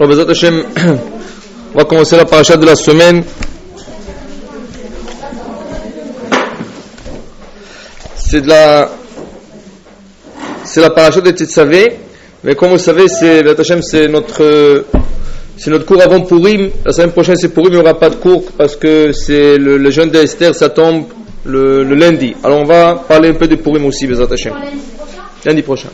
Alors, on va commencer la paracha de la semaine. C'est de la, c'est la paracha de Tetzavé, mais comme vous savez, c'est, c'est notre, c'est notre cours avant Purim. La semaine prochaine, c'est Purim, il n'y aura pas de cours parce que c'est le, le jeûne d'Esther, ça tombe le, le lundi. Alors, on va parler un peu de Purim aussi, Bezat Hashem. Lundi prochain.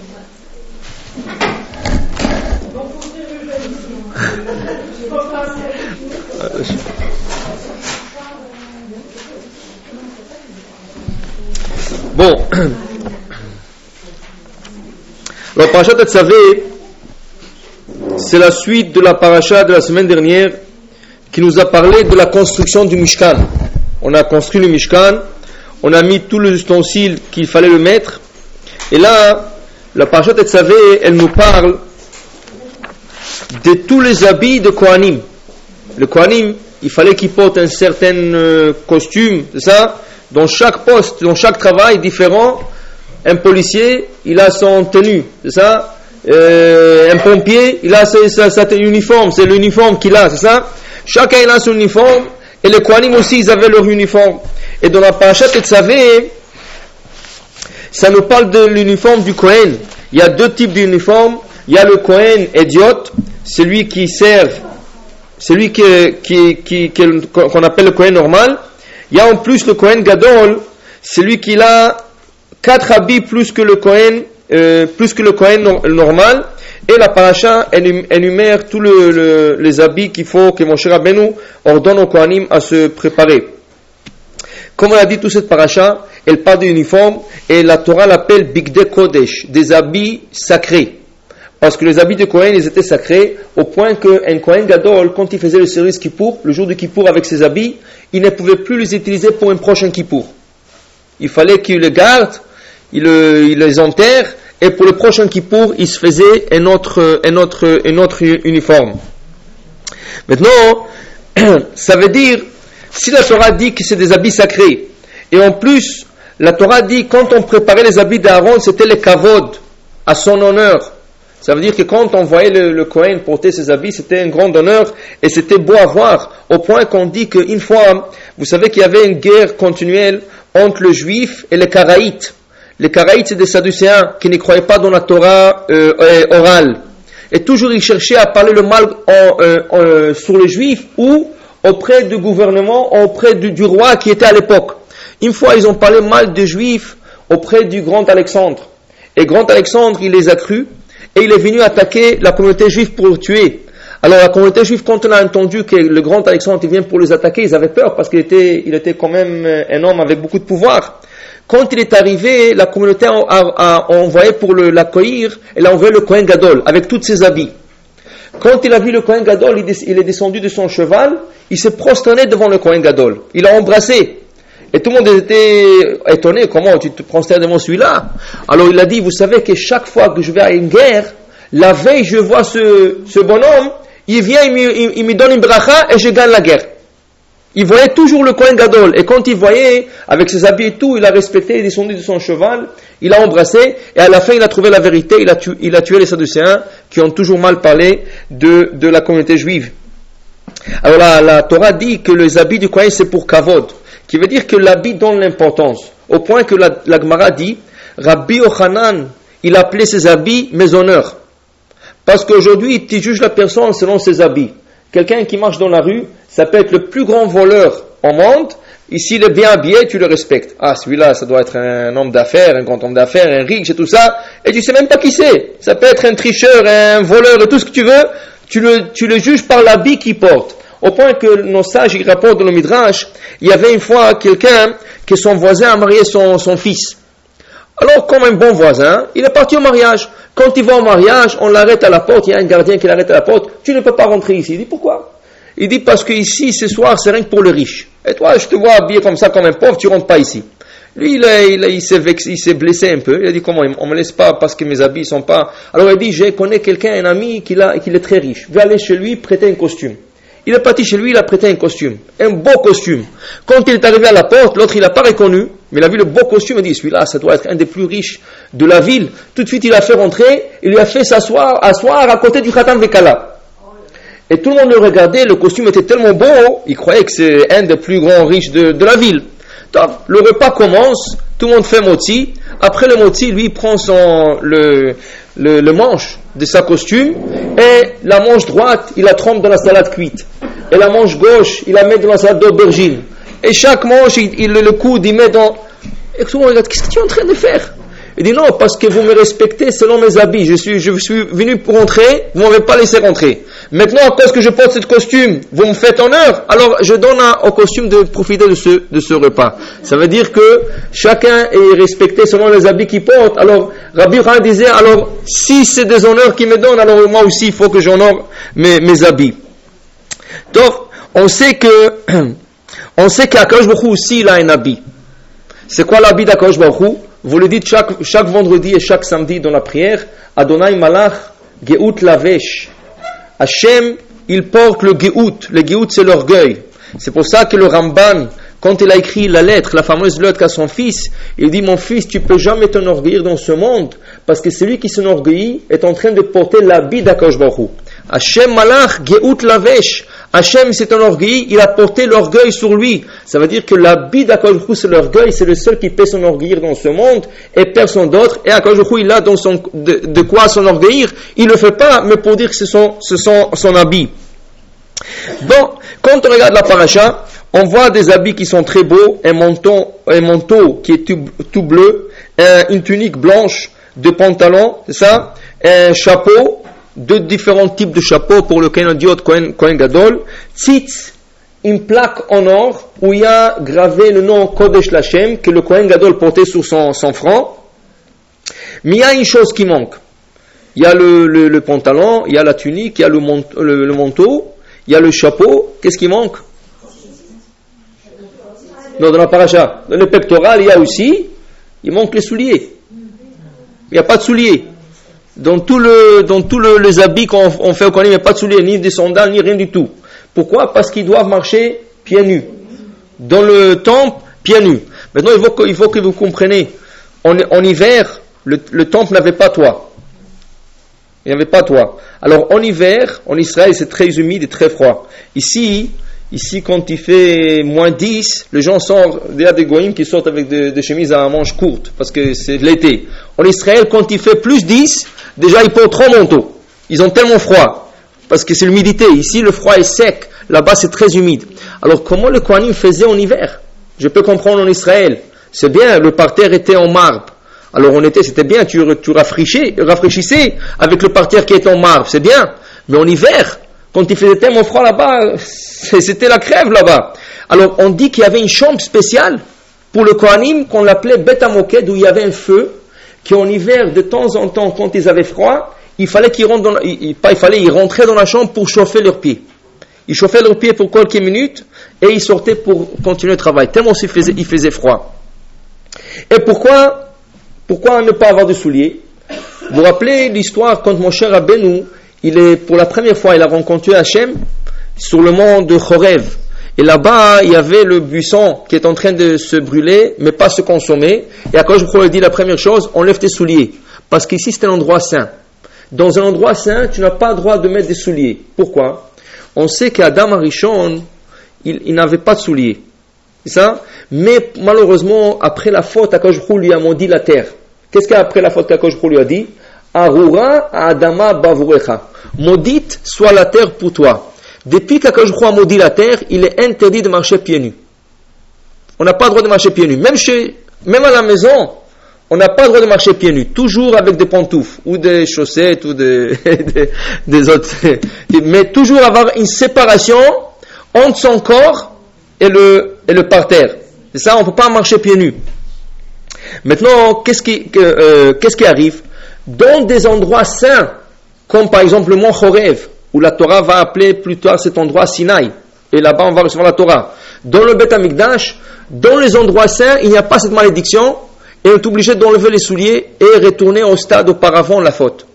Bon. La paracha de Tzavé, c'est la suite de la paracha de la semaine dernière qui nous a parlé de la construction du Mishkan. On a construit le Mishkan, on a mis tous les ustensiles qu'il fallait le mettre, et là, la paracha de Tzavé, elle nous parle de tous les habits de Kohanim. Le Kohanim, il fallait qu'il porte un certain euh, costume, c'est ça? Dans chaque poste, dans chaque travail différent, un policier, il a son tenue, c'est ça? Euh, Un pompier, il a sa, sa- uniforme, c'est l'uniforme qu'il a, c'est ça? Chacun il a son uniforme, et les Kohanim aussi, ils avaient leur uniforme. Et dans la paracha de Tzavé, ça nous parle de l'uniforme du Kohen. Il y a deux types d'uniformes. Il y a le Kohen idiot, celui qui sert, celui qui, qui, qui- qu'on appelle le Kohen normal. Il y a en plus le Kohen Gadol, celui qui a quatre habits plus que le Kohen, euh, plus que le Kohen nor- normal. Et la paracha énum- énumère tous le- le- les habits qu'il faut que mon cher Rabbeinu ordonne au Kohanim à se préparer. Comme on a dit, toute cette paracha, elle parle d'uniforme et la Torah l'appelle Bigde Kodesh, des habits sacrés. Parce que les habits de Kohen, ils étaient sacrés au point qu'un Kohen Gadol, quand il faisait le service Kippour, le jour de Kippour avec ses habits, il ne pouvait plus les utiliser pour un prochain Kippour. Il fallait qu'il les garde, il, le- il les enterre, et pour le prochain Kippour, il se faisait un autre, un autre, un autre uniforme. Maintenant, ça veut dire, si la Torah dit que c'est des habits sacrés, et en plus, la Torah dit quand on préparait les habits d'Aaron, c'était les kavod, à son honneur. Ça veut dire que quand on voyait le, le porter ses habits, c'était un grand honneur et c'était beau à voir, au point qu'on dit qu'une fois, vous savez qu'il y avait une guerre continuelle entre les Juifs et les Karaïtes. Les Karaïtes, c'est des Sadducéens qui ne croyaient pas dans la Torah euh, euh, orale. Et toujours ils cherchaient à parler le mal euh, sur les Juifs ou auprès du gouvernement, auprès du, du roi qui était à l'époque. Une fois, ils ont parlé mal des Juifs auprès du grand Alexandre. Et grand Alexandre, il les a crus et il est venu attaquer la communauté juive pour le tuer. Alors la communauté juive, quand on a entendu que le grand Alexandre vient pour les attaquer, ils avaient peur parce qu'il était, il était quand même euh, un homme avec beaucoup de pouvoir. Quand il est arrivé, la communauté a, a- a envoyé pour l'accueillir, elle a envoyé le Kohen Gadol avec tous ses habits. Quand il a vu le Kohen Gadol, il est descendu de son cheval, il s'est prosterné devant le Kohen Gadol. Il l'a embrassé. Et tout le monde était étonné, comment tu te prosternes devant celui-là? Alors il a dit, vous savez que chaque fois que je vais à une guerre, la veille je vois ce, ce bonhomme, il vient, il me, il- me donne une bracha et je gagne la guerre. Il voyait toujours le Kohen Gadol. Et quand il voyait, avec ses habits et tout, il a respecté, il est descendu de son cheval, il a embrassé, et à la fin, il a trouvé la vérité, il a tué, il a tué les Sadducéens qui ont toujours mal parlé de, de la communauté juive. Alors la, la Torah dit que les habits du Kohen, c'est pour Kavod, qui veut dire que l'habit donne l'importance. Au point que la, Gemara dit, Rabbi Ochanan, il appelait ses habits mes honneurs. Parce qu'aujourd'hui, tu juges la personne selon ses habits. Quelqu'un qui marche dans la rue, ça peut être le plus grand voleur au monde. Ici, il est bien habillé, tu le respectes. Ah, celui-là, ça doit être un homme d'affaires, un grand homme d'affaires, un riche et tout ça. Et tu sais même pas qui c'est. Ça peut être un tricheur, un voleur et tout ce que tu veux. Tu le juges par l'habit qu'il porte. Au point que nos sages, ils rapportent dans le Midrash, il y avait une fois quelqu'un que son voisin a marié son, son fils. Alors, comme un bon voisin, il est parti au mariage. Quand il va au mariage, on l'arrête à la porte, il y a un gardien qui l'arrête à la porte. Tu ne peux pas rentrer ici. Il dit pourquoi? Il dit parce que ici, ce soir, c'est rien que pour le riche. Et toi, je te vois habillé comme ça, comme un pauvre, tu rentres pas ici. Lui, il, il, s'est vexé, il s'est blessé un peu. Il a dit comment On me laisse pas parce que mes habits sont pas. Alors il dit je connais quelqu'un, un ami qui, qui est très riche. Je vais aller chez lui prêter un costume. Il est parti chez lui, il a prêté un costume, un beau costume. Quand il est arrivé à la porte, l'autre il n'a pas reconnu, mais il a vu le beau costume, il dit celui-là, ça doit être un des plus riches de la ville. Tout de suite, il a fait rentrer, il lui a fait s'asseoir, asseoir à côté du Khatam Vekala. Et tout le monde le regardait, le costume était tellement beau, il croyait que c'est un des plus grands riches de, la ville. Donc, le repas commence, tout le monde fait moti. Après le moti, lui, prend son, le, le, manche de sa costume et la manche droite, il la trempe dans la salade cuite. Et la manche gauche, il la met dans la salade d'aubergine. Et chaque manche, il, le coude, il met dans... Et tout le monde regarde, qu'est-ce que tu es en train de faire? Il dit non, parce que vous me respectez selon mes habits. Je suis, je suis venu pour rentrer, vous ne m'avez pas laissé rentrer. Maintenant, à cause que je porte ce costume, vous me faites honneur, alors je donne au costume de profiter de ce, de ce repas. Ça veut dire que chacun est respecté selon les habits qu'il porte. Alors, Rabbi Khan disait, alors, si c'est des honneurs qu'il me donne, alors moi aussi, il faut que j'honore mes, mes habits. Donc, on sait que, on sait qu'Akash aussi, il a un habit. C'est quoi l'habit d'Akash vous le dites chaque, vendredi et chaque samedi dans la prière. Adonai Malach, Geout Lavesh. Hachem, il porte le Geout. Le Geout, c'est l'orgueil. C'est pour ça que le Ramban, quand il a écrit la lettre, la fameuse lettre à son fils, il dit Mon fils, tu peux jamais t'enorgueillir dans ce monde, parce que celui qui s'enorgueillit est en train de porter l'habit d'Akash Baruch. Hachem Malach, Geout Lavesh. Hachem s'est enorgueilli, il a porté l'orgueil sur lui. Ça veut dire que l'habit d'Akadoshou, c'est l'orgueil, c'est le seul qui peut s'enorgueillir dans ce monde, et personne d'autre. Et Akadoshou, il a dans son, de, de quoi s'enorgueillir. Il ne le fait pas, mais pour dire que c'est son, son, son habit. Bon, quand on regarde la paracha, on voit des habits qui sont très beaux, un manteau, un manteau qui est tout, tout bleu, une tunique blanche, deux pantalons, c'est ça, un chapeau, deux différents types de chapeaux pour le Kohen Diot, Kohen, Gadol. Tzitz, une plaque en or où il y a gravé le nom Kodesh Lachem que le Kohen Gadol portait sur son, son front. Mais il y a une chose qui manque. Il y a le, le, pantalon, il y a la tunique, il y a le, le, manteau, il y a le chapeau. Qu'est-ce qui manque? Non, dans la paracha. Dans le pectoral, il y a aussi, il manque les souliers. Il n'y a pas de souliers dans tout le, dans tous le, les habits qu'on fait au Kohanim, il n'y a pas de souliers, ni des sandales, ni rien du tout. Pourquoi? Parce qu'ils doivent marcher pieds nus. Dans le temple, pieds nus. Maintenant, il faut que, faut que vous compreniez. En, hiver, le, le temple n'avait pas toit. Il n'y avait pas toit. Alors, en hiver, en Israël, c'est très humide et très froid. Ici, Ici, quand il fait moins 10, les gens sortent, il y a des goïms qui sortent avec des, des chemises à manches courtes, parce que c'est l'été. En Israël, quand il fait plus 10, déjà ils portent trois manteaux. Ils ont tellement froid, parce que c'est l'humidité. Ici, le froid est sec, là-bas c'est très humide. Alors comment le Kohanim faisait en hiver? Je peux comprendre en Israël. C'est bien, le parterre était en marbre. Alors on était, c'était bien, tu, tu rafraîchissais avec le parterre qui est en marbre, c'est bien. Mais en hiver, quand il faisait tellement froid là-bas, c'était la crève là-bas. Alors on dit qu'il y avait une chambre spéciale pour le Kohanim qu'on l'appelait Bet où il y avait un feu en hiver, de temps en temps, quand ils avaient froid, il fallait qu'ils rentrent dans il, pas il fallait, ils rentraient dans la chambre pour chauffer leurs pieds. Ils chauffaient leurs pieds pour quelques minutes et ils sortaient pour continuer le travail, tellement il faisait, il faisait froid. Et pourquoi, pourquoi ne pas avoir de souliers? Vous vous rappelez l'histoire quand mon cher Abenou, il est, pour la première fois, il a rencontré Hachem sur le mont de Chorev. Et là-bas, il y avait le buisson qui est en train de se brûler, mais pas se consommer. Et à cause je dit la première chose, enlève tes souliers. Parce qu'ici, c'est un endroit saint. Dans un endroit saint, tu n'as pas le droit de mettre des souliers. Pourquoi? On sait qu'Adam Arishon, il, n'avait pas de souliers. Ça? Mais malheureusement, après la faute, Akash lui a maudit la terre. Qu'est-ce qu'après la faute qu'Akash lui a dit? Arura Adama Bavurecha. Maudite soit la terre pour toi. Depuis qu'Akadosh a maudit la terre, il est interdit de marcher pieds nus. On n'a pas le droit de marcher pieds nus. Même, chez, même à la maison, on n'a pas le droit de marcher pieds nus. Toujours avec des pantoufles, ou des chaussettes, ou des, des, autres. Mais toujours avoir une séparation entre son corps et le, et le parterre. C'est ça, on ne peut pas marcher pieds nus. Maintenant, qu'est-ce qui, euh, qu'est-ce qui arrive? Dans des endroits saints, comme par exemple le mont Chorev, où la Torah va appeler plus tard cet endroit Sinaï. Et là-bas, on va recevoir la Torah. Dans le Beth Amikdash, dans les endroits saints, il n'y a pas cette malédiction, et on est obligé d'enlever les souliers et retourner au stade auparavant la faute.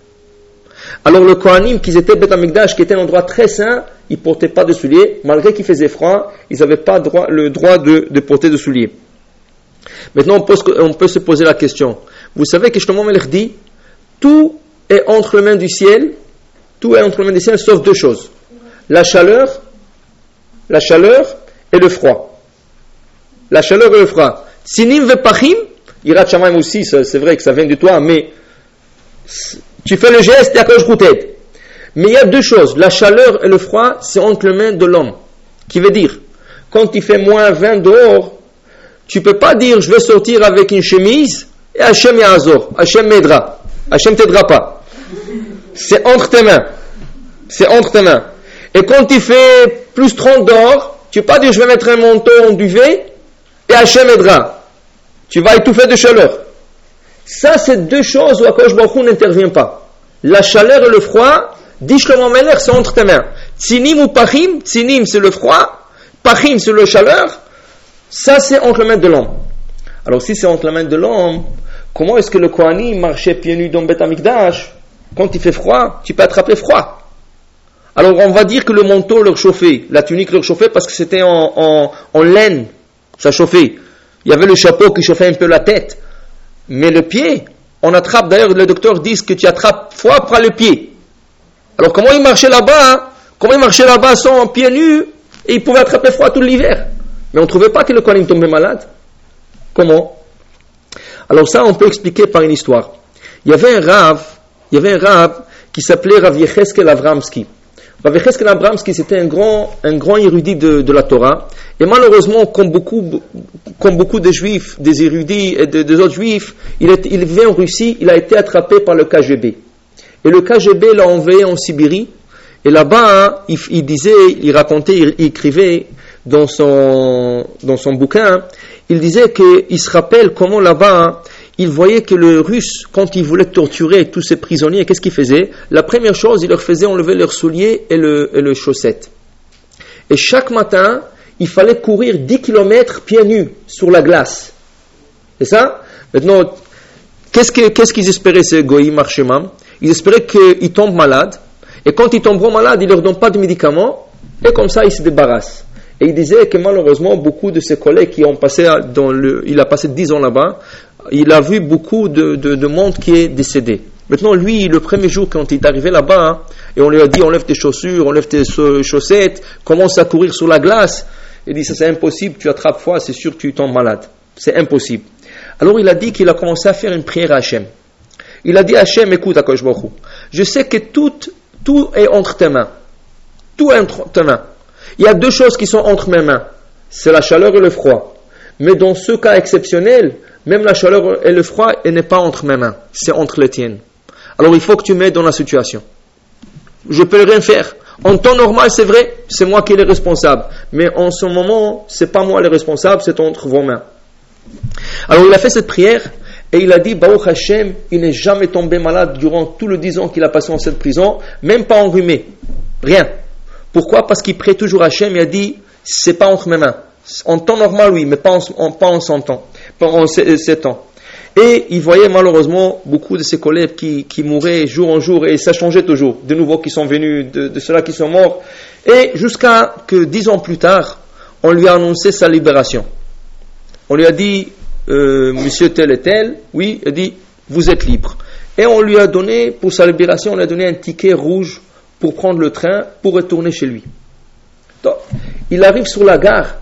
Alors le Kohanim, qui était Beth Amikdash, qui était un endroit très saint, ils ne portaient pas de souliers, malgré qu'il faisait froid, ils n'avaient pas le droit de, porter de souliers. Maintenant, on peut, on peut, se poser la question. Vous savez que Shlomo Melech dit, tout est entre les mains du ciel tout est entre les mains des cieux, sauf deux choses. la chaleur, la chaleur et le froid. La chaleur et le froid. Sinim vepachim, Irat Shamaim aussi, c'est vrai que ça vient de toi, mais tu fais le geste et je t'aide. Mais il y a deux choses. La chaleur et le froid, c'est entre les mains de l'homme. Qui veut dire, quand il fait moins 20 dehors, tu peux pas dire je vais sortir avec une chemise et Hachem et Azor. Hachem m'aidera. Hachem t'aidera pas. C'est entre tes mains. C'est entre tes mains. Et quand il fait plus 30 dehors, tu peux pas dire je vais mettre un manteau en duvet et Hachem aidera. Tu vas étouffer de chaleur. Ça, c'est deux choses où Akash Baruch n'intervient pas. La chaleur et le froid, dit Shlomo Meller, c'est entre tes mains. Tsinim ou Pachim, Tsinim c'est le froid, Pachim c'est le chaleur, ça c'est entre les mains de l'homme. Alors si c'est entre les mains de l'homme, comment est-ce que le Kohanim marchait pieds nus dans Beth Amikdash Quand il fait froid, tu peux attraper froid. Alors on va dire que le manteau leur chauffait, la tunique leur chauffait parce que c'était en, laine, ça chauffait. Il y avait le chapeau qui chauffait un peu la tête. Mais le pied, on attrape, d'ailleurs, le docteur dit que tu attrapes froid par le pied. Alors comment il marchait là-bas hein? Comment il marchait là-bas sans pieds nus? Et il pouvait attraper froid tout l'hiver Mais on ne trouvait pas que le Kohanim tombait malade. Comment? Alors ça, on peut expliquer par une histoire. Il y avait un rave, il y avait un rave qui s'appelait Rav Yecheskel Avramski. Rav Avramski, c'était un grand, un grand érudit de, la Torah. Et malheureusement, comme beaucoup, comme beaucoup de juifs, des érudits et des autres juifs, il, est, il vient en Russie, il a été attrapé par le KGB. Et le KGB l'a envoyé en Sibérie. Et là-bas, il, il, disait, il racontait, il, écrivait dans son, dans son bouquin, il disait qu'il se rappelle comment là-bas, il voyait que le russe, quand il voulait torturer tous ses prisonniers, qu'est-ce qu'il faisait? La première chose, il leur faisait enlever leurs souliers et le, et le chaussette. Et chaque matin, il fallait courir 10 km pieds nus sur la glace. C'est ça? Maintenant, qu'est-ce qu'ils espéraient ces goïs marchemam Ils espéraient qu'ils tombent malades. Et quand ils tomberont malades, ils ne leur donnent pas de médicaments. Et comme ça, ils se débarrassent. Et il disait que malheureusement, beaucoup de ses collègues qui ont passé dans il a passé 10 ans là-bas, il a vu beaucoup de, monde qui est décédé. Maintenant, lui, le premier jour, quand il est arrivé là-bas, hein, et on lui a dit, enlève tes chaussures, enlève tes chaussettes, commence à courir sur la glace, il dit, ça c'est impossible, tu attrapes froid, c'est sûr tu tombes malade. C'est impossible. Alors il a dit qu'il a commencé à faire une prière à Hachem. Il a dit à Hachem, écoute, Akosh je sais que tout, tout est entre tes mains. Tout est entre tes mains. Il y a deux choses qui sont entre mes mains. C'est la chaleur et le froid. Mais dans ce cas exceptionnel, même la chaleur et le froid, n'est pas entre mes mains, c'est entre les tiennes. Alors il faut que tu m'aides dans la situation. Je peux rien faire. En temps normal, c'est vrai, c'est moi qui est le responsable. Mais en ce moment, c'est pas moi le responsable, c'est entre vos mains. Alors il a fait cette prière et il a dit, Baruch Hashem, il n'est jamais tombé malade durant tout le dix ans qu'il a passé en cette prison, même pas enrhumé. Rien. Pourquoi? Parce qu'il prie toujours Hashem et a dit, c'est pas entre mes mains. En temps normal, oui, mais pas en, pas en 100 ans pendant sept ans. Et il voyait malheureusement beaucoup de ses collègues qui, mouraient jour en jour, et ça changeait toujours. De nouveaux qui sont venus, de, ceux-là qui sont morts. Et jusqu'à que dix ans plus tard, on lui a annoncé sa libération. On lui a dit, euh, monsieur tel et tel, oui, il a dit, vous êtes libre. Et on lui a donné, pour sa libération, on lui a donné un ticket rouge pour prendre le train pour retourner chez lui. Il arrive sur la gare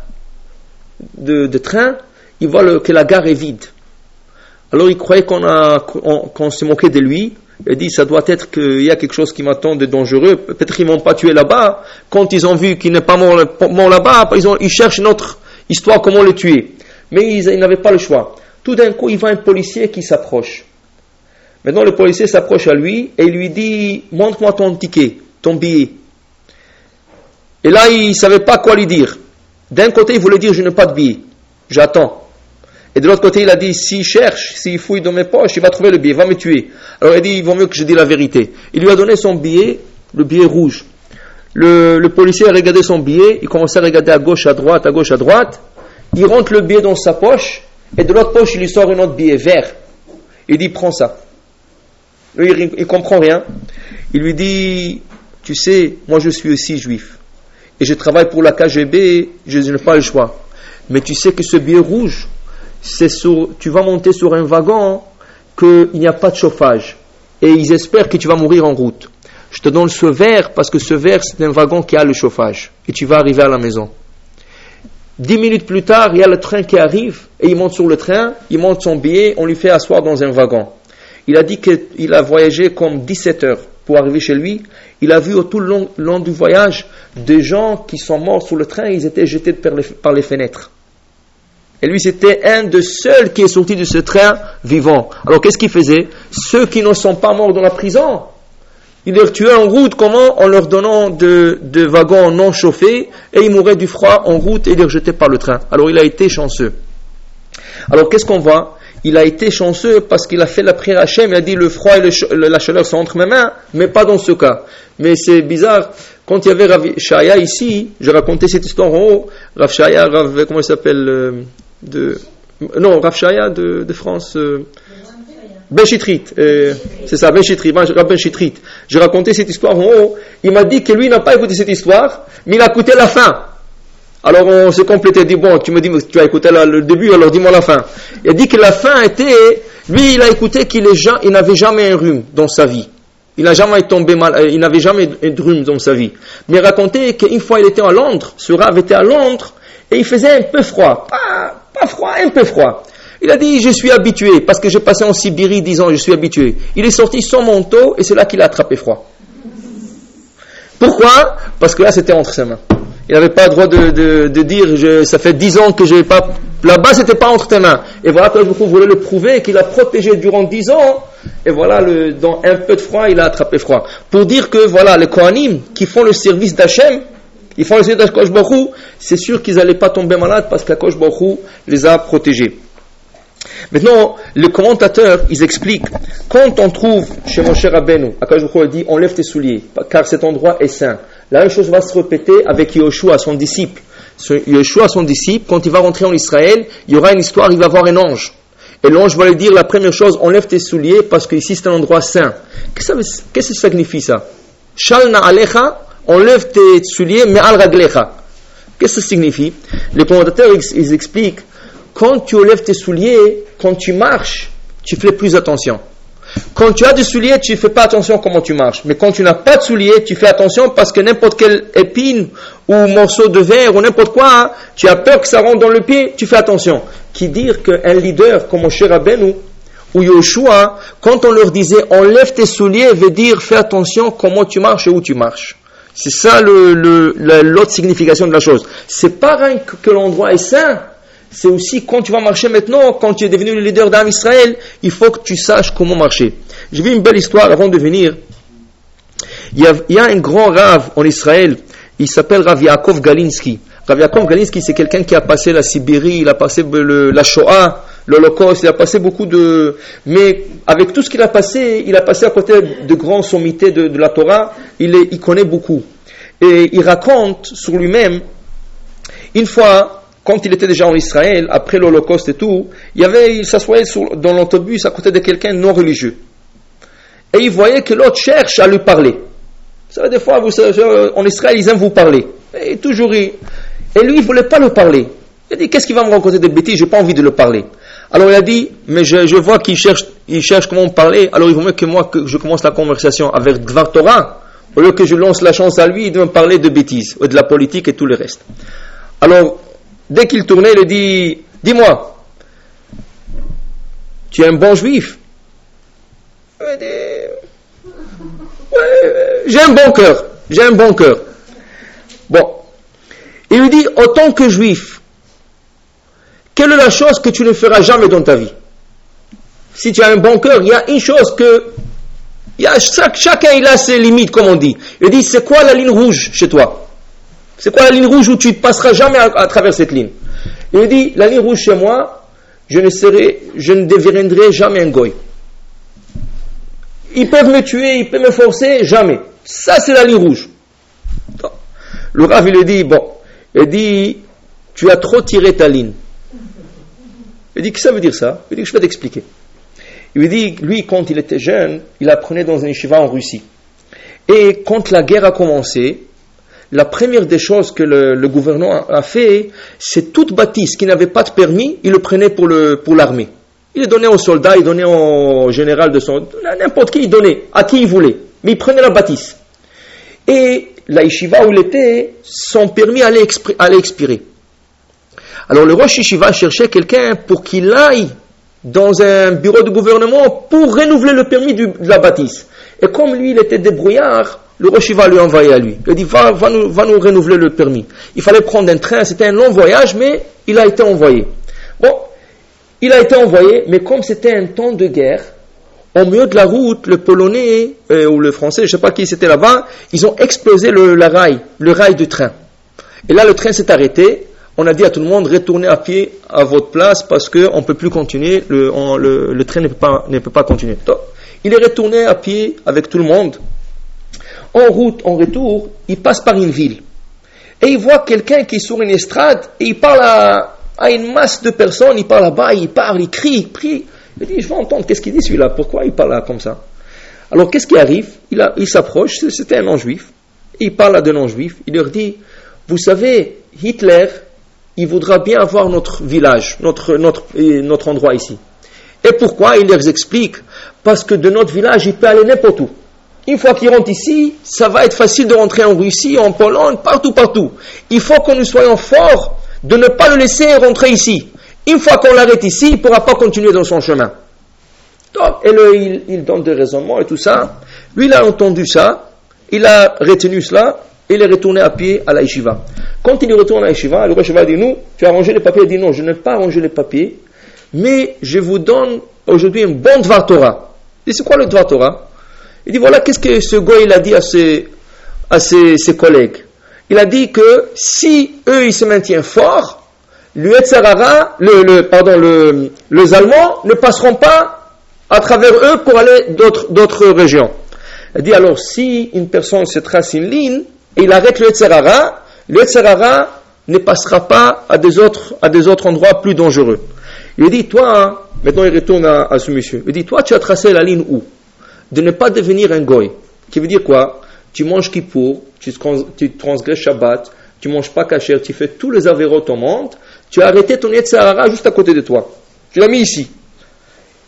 de, train, il voit que la gare est vide. Alors il croyait qu'on a, qu'on, s'est moqué de lui. Il dit, ça doit être qu'il y a quelque chose qui m'attend de dangereux. Peut-être qu'ils m'ont pas tué là-bas. Quand ils ont vu qu'il n'est pas mort, là-bas, ils, ils cherchent une autre histoire comment le tuer. Mais ils, n'avaient pas le choix. Tout d'un coup, il voit un policier qui s'approche. Maintenant, le policier s'approche à lui et lui dit, montre-moi ton ticket, ton billet. Et là, il ne savait pas quoi lui dire. D'un côté, il voulait dire, je n'ai pas de billet. J'attends. Et de l'autre côté, il a dit, s'il cherche, s'il fouille dans mes poches, il va trouver le billet, il va me tuer. Alors il a dit, il vaut mieux que je dise la vérité. Il lui a donné son billet, le billet rouge. Le, policier a regardé son billet, il commence à regarder à gauche, à droite, à gauche, à droite. Il rentre le billet dans sa poche, et de l'autre poche, il lui sort un autre billet vert. Il dit, prends ça. Il, comprend rien. Il lui dit, tu sais, moi je suis aussi juif. Et je travaille pour la KGB, je n'ai pas le choix. Mais tu sais que ce billet rouge, c'est sur, tu vas monter sur un wagon qu'il n'y a pas de chauffage. Et ils espèrent que tu vas mourir en route. je te donne ce verre parce que ce verre c'est un wagon qui a le chauffage et tu vas arriver à la maison. Dix minutes plus tard, il y a le train qui arrive et il monte sur le train, il monte son billet, on lui fait asseoir dans un wagon. Il a dit qu'il a voyagé comme 17 heures pour arriver chez lui. Il a vu au tout le long, du voyage des gens qui sont morts sur le train, ils étaient jetés par les, fenêtres. Et lui, c'était un de seuls qui est sorti de ce train vivant. Alors qu'est-ce qu'il faisait? Ceux qui ne sont pas morts dans la prison, il les tuait en route, comment? En leur donnant de, wagons non chauffés, et ils mouraient du froid en route et les rejetaient par le train. Alors il a été chanceux. Alors qu'est-ce qu'on voit? Il a été chanceux parce qu'il a fait la prière Hachem, il a dit le froid et la chaleur sont entre mes mains, mais pas dans ce cas. Mais c'est bizarre, quand il y avait Rav Shaya ici, j'ai raconté cette histoire en haut, Rav Shaya, comment il s'appelle euh, Non, Rav Shaya de, France. Euh, ben euh, c'est ça, Ben Chitrit, ben Chitrit. J'ai raconté cette histoire en haut. Il m'a dit que lui n'a pas écouté cette histoire, mais il a écouté la fin. Alors on s'est complété, dit bon, tu me dis, tu as écouté le début, alors dis-moi la fin. Il a dit que la fin était, lui il a écouté qu'il il n'avait jamais un rhume dans sa vie. Il n'a jamais tombé mal, euh, il n'avait jamais un rhume dans sa vie. Mais il racontait qu'une fois il était à Londres, ce rave était à Londres, et il faisait un peu froid. Pas, pas froid, un peu froid. Il a dit, je suis habitué, parce que j'ai passé en Sibérie dix ans, je suis habitué. Il est sorti sans manteau, et c'est là qu'il a attrapé froid. Pourquoi? Parce que là, c'était entre ses mains. Il n'avait pas le droit de, dire, ça fait dix ans que je n'ai pas... Là-bas, c'était pas entre tes mains. Et voilà que je voulais le prouver, qu'il a protégé durant dix ans, et voilà, dans un peu de froid, il a attrapé froid. Pour dire que, voilà, les Kohanim, qui font le service d'Hachem, ils font le service d'Akosh c'est sûr qu'ils n'allaient pas tomber malades parce qu'Akosh les a protégés. Maintenant, le commentateur, ils expliquent, quand on trouve chez mon cher Rabbeinu, il dit, enlève tes souliers, car cet endroit est saint. La même chose va se répéter avec Yoshua, son disciple. Yoshua, son disciple, quand il va rentrer en Israël, il y aura une histoire, il va voir un ange. Et l'ange va lui dire la première chose, enlève tes souliers parce qu'ici c'est un endroit saint. Qu'est-ce que ça signifie ça? Shalna alecha, enlève tes souliers, mais al. Qu'est-ce que ça signifie? Les commentateurs ils expliquent quand tu enlèves tes souliers, quand tu marches, tu fais plus attention. Quand tu as des souliers, tu ne fais pas attention comment tu marches. Mais quand tu n'as pas de souliers, tu fais attention parce que n'importe quelle épine ou morceau de verre ou n'importe quoi, tu as peur que ça rentre dans le pied, tu fais attention. Qui dire qu'un leader comme Moshe Rabbeinu ou Yoshua, quand on leur disait enlève tes souliers, veut dire fais attention comment tu marches et où tu marches. C'est ça l'autre signification de la chose. C'est pas rien que l'endroit est saint, c'est aussi quand tu vas marcher maintenant, quand tu es devenu le leader d'Am Israël, il faut que tu saches comment marcher. J'ai vu une belle histoire avant de venir. Il y a, un grand rave en Israël, il s'appelle Rav Yaakov Galinsky. Rav Yaakov Galinsky, c'est quelqu'un qui a passé la Sibérie, il a passé la Shoah, l'Holocauste, il a passé beaucoup de... Mais avec tout ce qu'il a passé, il a passé à côté de grands sommités de, la Torah, il, il connaît beaucoup. Et il raconte sur lui-même, une fois, quand il était déjà en Israël, après l'Holocauste et tout, il, avait, il s'assoyait dans l'autobus à côté de quelqu'un non religieux. Et il voyait que l'autre cherche à lui parler. Vous savez, des fois, en Israël, ils aiment vous parler. Et toujours, et lui, il voulait pas le parler. Il a dit, qu'est-ce qu'il va me raconter des bêtises, j'ai pas envie de le parler. Alors il a dit, mais je, vois qu'il cherche, il cherche comment me parler, alors il vaut mieux que moi, que je commence la conversation avec Dvar Torah, au lieu que je lance la chance à lui de me parler de bêtises, de la politique et tout le reste. Alors, Dès qu'il tournait, il dit Dis-moi, tu es un bon juif? J'ai un bon cœur, j'ai un bon cœur. Bon. Il lui dit Autant que juif, quelle est la chose que tu ne feras jamais dans ta vie? Si tu as un bon cœur, il y a une chose que. Y a, chacun il a ses limites, comme on dit. Il dit C'est quoi la ligne rouge chez toi? C'est quoi la ligne rouge où tu ne passeras jamais à, travers cette ligne Il dit, la ligne rouge chez moi, je ne serai, je ne deviendrai jamais un goy. Ils peuvent me tuer, ils peuvent me forcer, jamais. Ça, c'est la ligne rouge. Le Rav, il lui dit, bon, il dit, tu as trop tiré ta ligne. Il dit, que ça veut dire ça? Il dit, je vais t'expliquer. Il lui dit, lui, quand il était jeune, il apprenait dans un yeshiva en Russie. Et quand la guerre a commencé, la première des choses que le, gouvernement a fait, c'est toute bâtisse qui n'avait pas de permis, il le prenait pour, l'armée. Il le donnait aux soldats, il donnait au général de son... N'importe qui, il donnait, à qui il voulait. Mais il prenait la bâtisse. et la yeshiva où il était, son permis allait, expirer. Alors le Rosh Yeshiva cherchait quelqu'un pour qu'il aille dans un bureau de gouvernement pour renouveler le permis de la bâtisse. Et comme lui, il était débrouillard, le Rosh Yeshiva lui a à lui. Il a dit, va, nous, va nous renouveler le permis. Il fallait prendre un train, c'était un long voyage, mais il a été envoyé. Bon, il a été envoyé, mais comme c'était un temps de guerre, au milieu de la route, le Polonais euh, ou le Français, je ne sais pas qui c'était là-bas, ils ont explosé le, rail, le rail du train. Et là, le train s'est arrêté. On a dit à tout le monde, retournez à pied à votre place parce qu'on ne peut plus continuer, le, le, train ne peut, pas, ne peut pas continuer. Il est retourné à pied avec tout le monde. En route, en retour, il passe par une ville. Et il voit quelqu'un qui est sur une estrade et il parle à, une masse de personnes, il parle là-bas, il parle, il crie, il prie. Il dit, je veux entendre, qu'est-ce qu'il dit celui-là? Pourquoi il parle comme ça? Alors qu'est-ce qui arrive? Il, s'approche, c'était un non-juif, il parle à deux non-juifs, il leur dit, vous savez, Hitler, il voudra bien avoir notre village, notre, notre, notre endroit ici. Et pourquoi? Il leur explique, parce que de notre village, il peut aller n'importe où. Une fois qu'il rentre ici, ça va être facile de rentrer en Russie, en Pologne, partout, partout. Il faut que nous soyons forts de ne pas le laisser rentrer ici. Une fois qu'on l'arrête ici, il ne pourra pas continuer dans son chemin. Donc, et le, il, donne des raisonnements et tout ça. Lui, il a entendu ça, il a retenu cela, et il est retourné à pied à la. Quand il retourne à la le yeshiva dit, nous, tu as rangé les papiers Il dit, non, je n'ai pas rangé les papiers, mais je vous donne aujourd'hui un bon Dvar Torah. Dit, c'est quoi le Dvar Torah? Il dit, voilà, qu'est-ce que ce gars, il a dit à ses, à collègues Il a dit que si eux, ils se maintiennent forts, le, le, pardon, le, les Allemands ne passeront pas à travers eux pour aller d'autres, d'autres régions. Elle dit alors, si une personne se trace une ligne et il arrête le Etzerara, le Etzerara ne passera pas à des autres, à des autres endroits plus dangereux. Il dit, toi, maintenant il retourne à, ce monsieur, il dit, toi, tu as tracé la ligne où? De ne pas devenir un goy. Qui veut dire quoi? Tu manges Kippour, tu, tu transgresses Shabbat, tu manges pas cachère, tu fais tous les avérotes au monde, tu as arrêté ton Yetzirara juste à côté de toi. Tu l'as mis ici.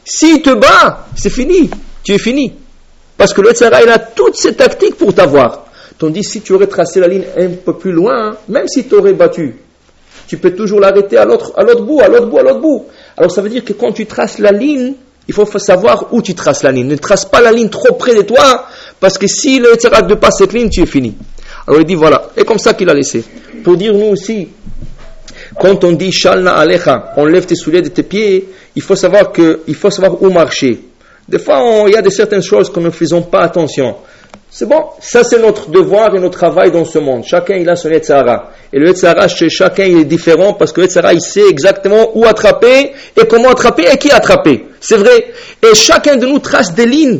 S'il te bat, c'est fini. Tu es fini. Parce que le Yetzirara, il a toutes ses tactiques pour t'avoir. Tandis si tu aurais tracé la ligne un peu plus loin, même si tu aurais battu, tu peux toujours l'arrêter à l'autre bout, à l'autre bout, à l'autre bout. Alors ça veut dire que quand tu traces la ligne, il faut savoir où tu traces la ligne. Ne trace pas la ligne trop près de toi, parce que si le Yetzirara ne passe cette ligne, tu es fini. Alors il dit voilà, et comme ça qu'il a laissé. Pour dire nous aussi, quand on dit Shalna Alecha, on lève tes souliers de tes pieds, il faut savoir que, il faut savoir où marcher. Des fois, il y a de certaines choses que nous ne faisons pas attention. C'est bon, ça c'est notre devoir et notre travail dans ce monde. Chacun il a son Yetzara. Et le Yetzara chez chacun il est différent parce que le Yetzara il sait exactement où attraper et comment attraper et qui attraper. C'est vrai. Et chacun de nous trace des lignes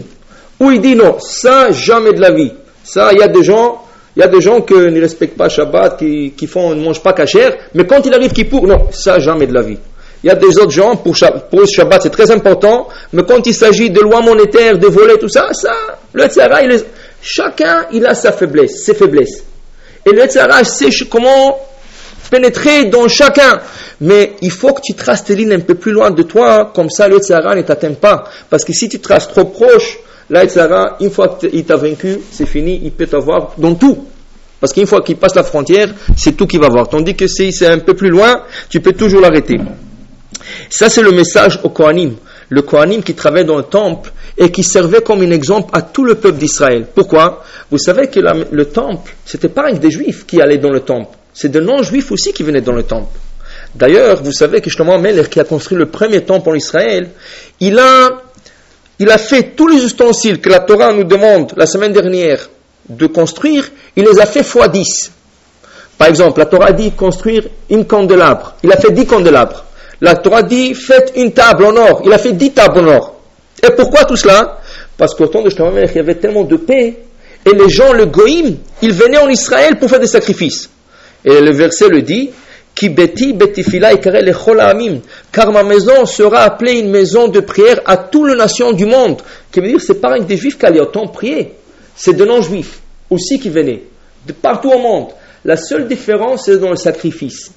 où il dit non, ça jamais de la vie. Ça, il y a des gens, il y a des gens qui ne respectent pas Shabbat, qui, qui font, ne mangent pas cachère, mais quand il arrive qui pour, non, ça jamais de la vie. Il y a des autres gens, pour, Shabbat c'est très important, mais quand il s'agit de lois monétaires, de voler, tout ça, ça, le Tzara, il chacun, il a sa faiblesse, ses faiblesses. Et le Tzara sait comment pénétrer dans chacun. Mais il faut que tu traces tes lignes un peu plus loin de toi, comme ça le ne t'atteint pas. Parce que si tu traces trop proche, Là, une fois qu'il t'a vaincu, c'est fini, il peut t'avoir dans tout. Parce qu'une fois qu'il passe la frontière, c'est tout qu'il va voir. Tandis que si c'est un peu plus loin, tu peux toujours l'arrêter. Ça, c'est le message au Kohanim. Le Kohanim qui travaillait dans le temple et qui servait comme un exemple à tout le peuple d'Israël. Pourquoi? Vous savez que le temple, c'était pas avec des juifs qui allaient dans le temple. C'est de non-juifs aussi qui venaient dans le temple. D'ailleurs, vous savez que justement, Meller, qui a construit le premier temple en Israël, il a il a fait tous les ustensiles que la Torah nous demande la semaine dernière de construire, il les a fait fois 10. Par exemple, la Torah dit construire une candélabre. Il a fait 10 candélabres. La Torah dit faites une table en or. Il a fait 10 tables en or. Et pourquoi tout cela? Parce qu'au temps de Shlomo il y avait tellement de paix. Et les gens, le goïm, ils venaient en Israël pour faire des sacrifices. Et le verset le dit car ma maison sera appelée une maison de prière à toutes les nations du monde. Qui veut dire, c'est pas avec des juifs qui allaient autant prier, c'est de non-juifs aussi qui venaient, de partout au monde. La seule différence, c'est dans le sacrifice.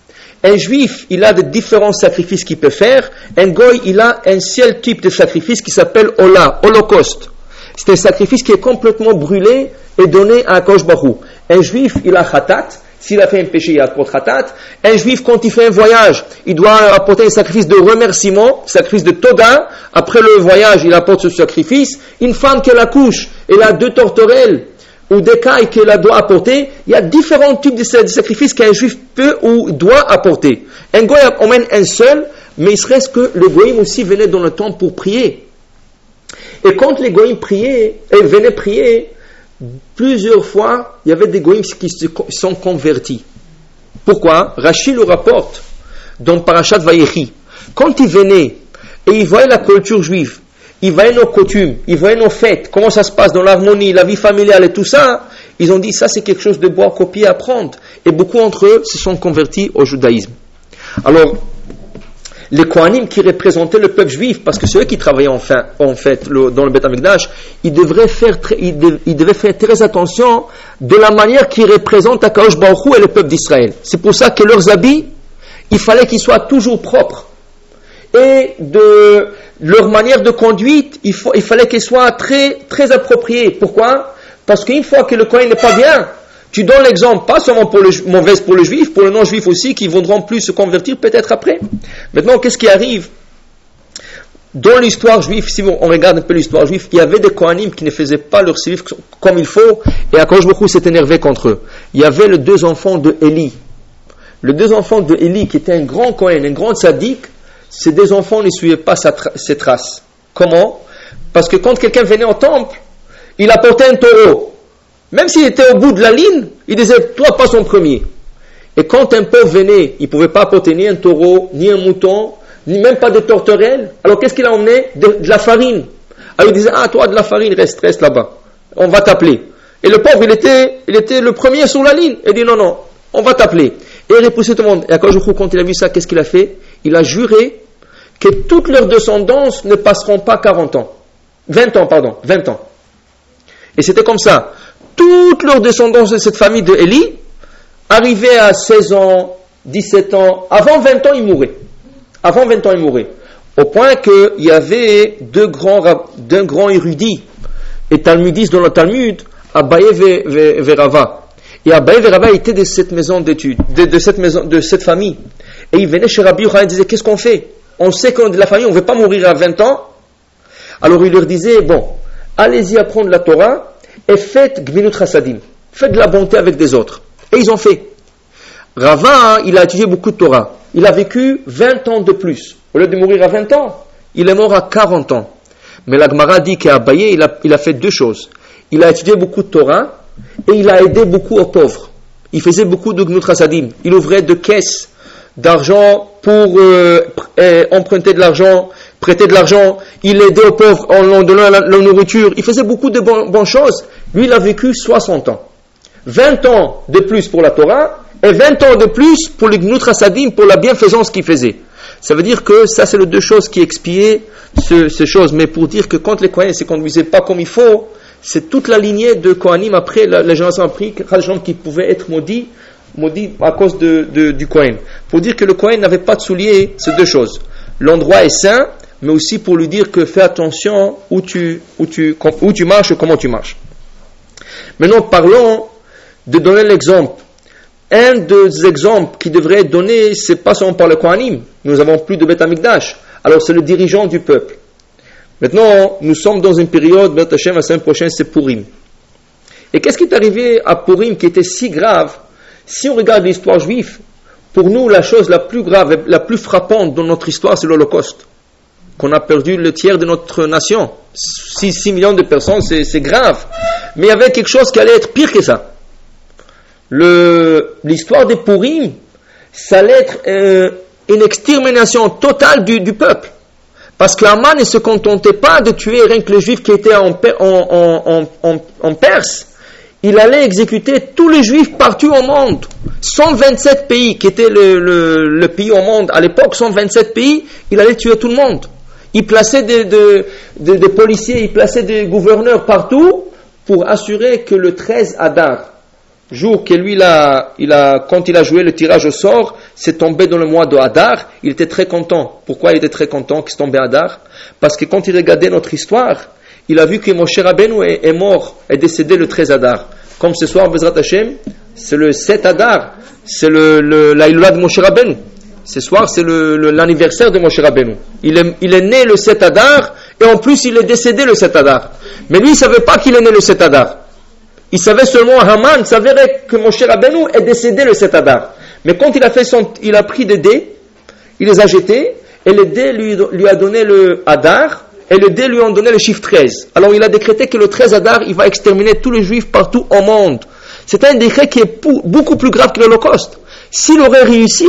Un juif, il a de différents sacrifices qu'il peut faire. Un goy, il a un seul type de sacrifice qui s'appelle Ola, Holocauste. c'est un sacrifice qui est complètement brûlé et donné à Kosh Barou. Un juif, il a khatat, s'il a fait un péché, il apporte khatat. Un juif, quand il fait un voyage, il doit apporter un sacrifice de remerciement, sacrifice de toda. Après le voyage, il apporte ce sacrifice. Une femme qui accouche, elle a deux torterelles ou des cailles qu'elle doit apporter. Il y a différents types de sacrifices qu'un juif peut ou doit apporter. Un goy emmène un seul, mais il serait que le goyim aussi venait dans le temple pour prier. Et quand les goyim priaient, et venaient prier, plusieurs fois, il y avait des goïms qui se sont convertis. Pourquoi? Rachid le rapporte dans Parashat Vayechi. Quand ils venaient et ils voyaient la culture juive, ils voyaient nos coutumes, ils voyaient nos fêtes, comment ça se passe dans l'harmonie, la vie familiale et tout ça, ils ont dit ça c'est quelque chose de à copier, apprendre. Et beaucoup d'entre eux se sont convertis au judaïsme. Alors, les Kohanim qui représentaient le peuple juif, parce que c'est eux qui travaillaient en, fait dans le Beth Amikdash, ils, devraient faire ils, devaient faire très attention de la manière qu'ils représentent Akaosh Baruch et le peuple d'Israël. C'est pour ça que leurs habits, il fallait qu'ils soient toujours propres. Et de leur manière de conduite, il, fallait qu'ils soient très, très appropriés. Pourquoi? Parce qu'une fois que le Kohen n'est pas bien, tu donnes l'exemple, pas seulement pour le mauvais pour le juif, pour le non-juif aussi, qui voudront plus se convertir peut-être après. Maintenant, qu'est-ce qui arrive? Dans l'histoire juive, si on regarde un peu l'histoire juive, il y avait des Kohanim qui ne faisaient pas leur civisme comme il faut, et à cause beaucoup s'est énervé contre eux. Il y avait les deux enfants de Élie. Les deux enfants de Élie, qui était un grand Kohen, un grand sadique, ces deux enfants ne suivaient pas ses traces. Comment? Parce que quand quelqu'un venait au temple, il apportait un taureau. Même s'il était au bout de la ligne, il disait, toi passe en premier. Et quand un pauvre venait, il ne pouvait pas apporter ni un taureau, ni un mouton, ni même pas de torterelles. Alors qu'est-ce qu'il a emmené? De, la farine. Alors il disait, ah toi de la farine, reste, reste là-bas. On va t'appeler. Et le pauvre, il était, le premier sur la ligne. Il dit, non, non, on va t'appeler. Et il repoussé tout le monde. Et quand je crois, quand il a vu ça, qu'est-ce qu'il a fait? Il a juré que toutes leurs descendances ne passeront pas 40 ans. 20 ans, pardon, 20 ans. Et c'était comme ça toute leur descendance de cette famille de Élie, arrivaient à 16 ans, 17 ans, avant 20 ans, ils mouraient. Avant 20 ans, ils mouraient. Au point qu'il y avait deux grands, deux grands érudits et talmudistes dans le Talmud, Abaye Verava. Et Abaye Verava étaient de cette maison d'études, de, cette maison, de cette famille. Et ils venaient chez Rabbi Yochanan et disaient, qu'est-ce qu'on fait? On sait qu'on est de la famille, on ne veut pas mourir à 20 ans. Alors il leur disait, bon, allez-y apprendre la Torah, et faites Gminut Chassadim. Faites de la bonté avec des autres. Et ils ont fait. Rava, il a étudié beaucoup de Torah. Il a vécu 20 ans de plus. Au lieu de mourir à 20 ans, il est mort à 40 ans. Mais la Gemara dit qu'à Abaye, il a, il a fait deux choses. Il a étudié beaucoup de Torah et il a aidé beaucoup aux pauvres. Il faisait beaucoup de Chassadim. Il ouvrait de caisses d'argent pour euh, emprunter de l'argent prêter de l'argent, il aidait aux pauvres en leur donnant la, nourriture, il faisait beaucoup de bonnes choses. Lui, il a vécu 60 ans. 20 ans de plus pour la Torah et 20 ans de plus pour les Gnutra Sadim, pour la bienfaisance qu'il faisait. Ça veut dire que ça, c'est les deux choses qui expiaient ces choses. Mais pour dire que quand les Kohanim ne se conduisaient pas comme il faut, c'est toute la lignée de Kohanim après la, la génération après, qui pouvaient être maudits, maudits à cause de, du Kohen. Pour dire que le Kohen n'avait pas de souliers, c'est deux choses. L'endroit est saint mais aussi pour lui dire que fais attention où tu, où tu, tu marches comment tu marches. Maintenant, parlons de donner l'exemple. Un des exemples qui devrait être donné, c'est pas seulement par le Kohanim. Nous avons plus de Beth Amikdash. Alors c'est le dirigeant du peuple. Maintenant, nous sommes dans une période, Beth Hashem, la semaine prochaine, c'est Purim. Et qu'est-ce qui est arrivé à Purim qui était si grave Si on regarde l'histoire juive, pour nous, la chose la plus grave, la plus frappante dans notre histoire, c'est l'Holocauste qu'on a perdu le tiers de notre nation. 6, millions de personnes, c'est grave. Mais il y avait quelque chose qui allait être pire que ça. L'histoire des Pourim, ça allait être euh, une extermination totale du, peuple. Parce que Haman ne se contentait pas de tuer rien que les juifs qui étaient en, en, Perse. Il allait exécuter tous les juifs partout au monde. 127 pays qui étaient le, le pays au monde à l'époque, 127 pays, il allait tuer tout le monde. Il plaçait des, policiers, il plaçait des gouverneurs partout pour assurer que le 13 Adar, jour que lui, il a, quand il a joué le tirage au sort, c'est tombé dans le mois de Adar, il était très content. Pourquoi il était très content qu'il c'est tombé Adar? Parce que quand il regardait notre histoire, il a vu que Moshe Rabbeinu est, mort, est décédé le 13 Adar. Comme ce soir, Bezrat Hashem, c'est le 7 Adar, c'est le, de Moshe Rabbeinu. Ce soir, c'est l'anniversaire de Moshe Rabbeinu. Il est, il est né le 7 Adar, et en plus, il est décédé le 7 Adar. Mais lui, il ne savait pas qu'il est né le 7 Adar. Il savait seulement, Haman savait que Moshe Rabbeinu est décédé le 7 Adar. Mais quand il a, fait son, il a pris des dés, il les a jetés, et les dés lui, lui a donné le Adar, et les dés lui ont donné le chiffre 13. Alors il a décrété que le 13 Adar, il va exterminer tous les juifs partout au monde. C'est un décret qui est beaucoup plus grave que l'Holocauste. S'il aurait réussi,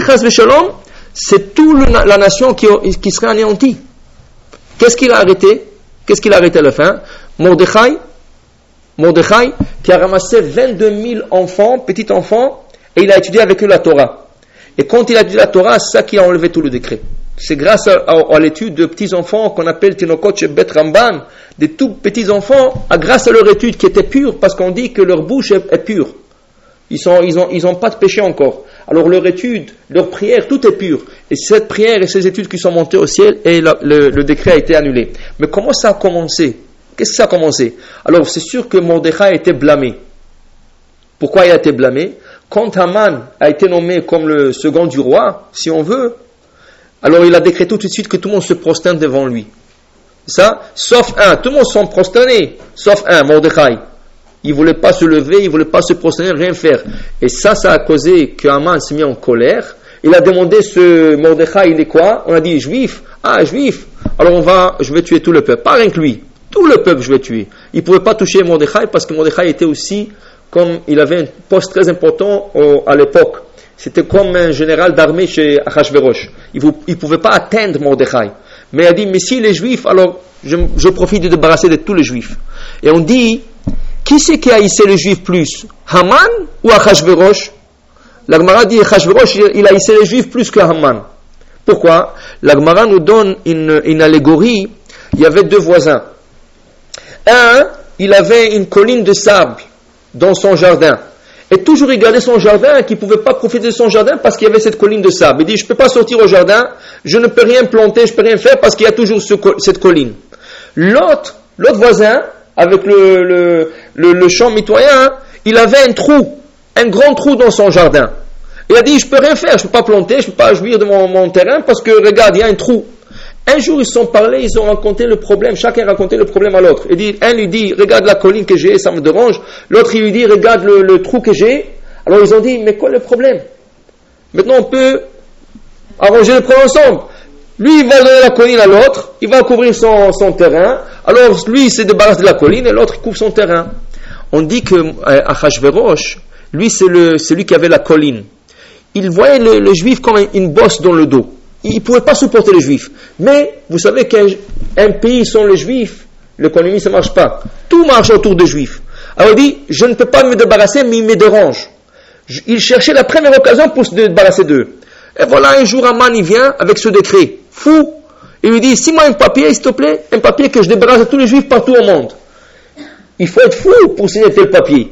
c'est toute la nation qui, qui serait anéantie. Qu'est-ce qu'il a arrêté? Qu'est-ce qu'il a arrêté à la fin? Mordechai, Mordechai, qui a ramassé 22 000 enfants, petits enfants, et il a étudié avec eux la Torah. Et quand il a étudié la Torah, c'est ça qui a enlevé tout le décret. C'est grâce à, l'étude de petits enfants qu'on appelle Tinokot Bet Ramban, des tout petits enfants, à grâce à leur étude qui était pure, parce qu'on dit que leur bouche est, pure. Ils n'ont ils ils pas de péché encore. Alors leur étude, leur prière, tout est pur. Et cette prière et ces études qui sont montées au ciel, et le, décret a été annulé. Mais comment ça a commencé? Qu'est-ce que ça a commencé? Alors c'est sûr que Mordechai a été blâmé. Pourquoi il a été blâmé? Quand Haman a été nommé comme le second du roi, si on veut, alors il a décrété tout de suite que tout le monde se prosterne devant lui. Ça, sauf un, tout le monde s'en prosternés, sauf un, Mordechai. Il ne voulait pas se lever, il ne voulait pas se prosterner, rien faire. Et ça, ça a causé que s'est mis en colère. Il a demandé ce Mordechai, il est quoi? On a dit juif. Ah, juif. Alors on va, je vais tuer tout le peuple. Pas rien lui. Tout le peuple, je vais tuer. Il ne pouvait pas toucher Mordechai parce que Mordechai était aussi, comme il avait un poste très important à l'époque. C'était comme un général d'armée chez Achashverosh. Il ne pouvait pas atteindre Mordechai. Mais il a dit, mais si les juifs, alors je, profite de débarrasser de tous les juifs. Et on dit, qui c'est qui a haïssé les juifs plus? Haman ou Achashverosh L'Agmara dit Achashverosh, il a haïssé les juifs plus que Haman. Pourquoi? L'Agmara nous donne une allégorie. Il y avait deux voisins. Un, il avait une colline de sable dans son jardin. Et toujours il son jardin qu'il ne pouvait pas profiter de son jardin parce qu'il y avait cette colline de sable. Il dit, je ne peux pas sortir au jardin, je ne peux rien planter, je ne peux rien faire parce qu'il y a toujours cette colline. L'autre, l'autre voisin, avec le, champ mitoyen, il avait un trou, un grand trou dans son jardin. Il a dit, je peux rien faire, je ne peux pas planter, je ne peux pas jouir de mon, terrain parce que, regarde, il y a un trou. Un jour, ils sont parlé, ils ont raconté le problème, chacun racontait le problème à l'autre. dit, un lui dit, regarde la colline que j'ai, ça me dérange. L'autre, il lui dit, regarde le, le trou que j'ai. Alors ils ont dit, mais quoi le problème? Maintenant, on peut arranger le problème ensemble. Lui, il va donner la colline à l'autre, il va couvrir son, son terrain. Alors, lui, il se débarrasse de la colline et l'autre, il couvre son terrain. On dit que euh, lui, c'est celui qui avait la colline. Il voyait le, juif comme une bosse dans le dos. Il ne pouvait pas supporter les juifs. Mais, vous savez qu'un pays sans les juifs, l'économie, ça ne marche pas. Tout marche autour des juifs. Alors, il dit, je ne peux pas me débarrasser, mais il me dérange. Il cherchait la première occasion pour se débarrasser d'eux. Et voilà, un jour, Aman, il vient avec ce décret. Fou. Il lui dit, si moi un papier, s'il te plaît, un papier que je débarrasse de tous les juifs partout au monde. Il faut être fou pour signer tel papier.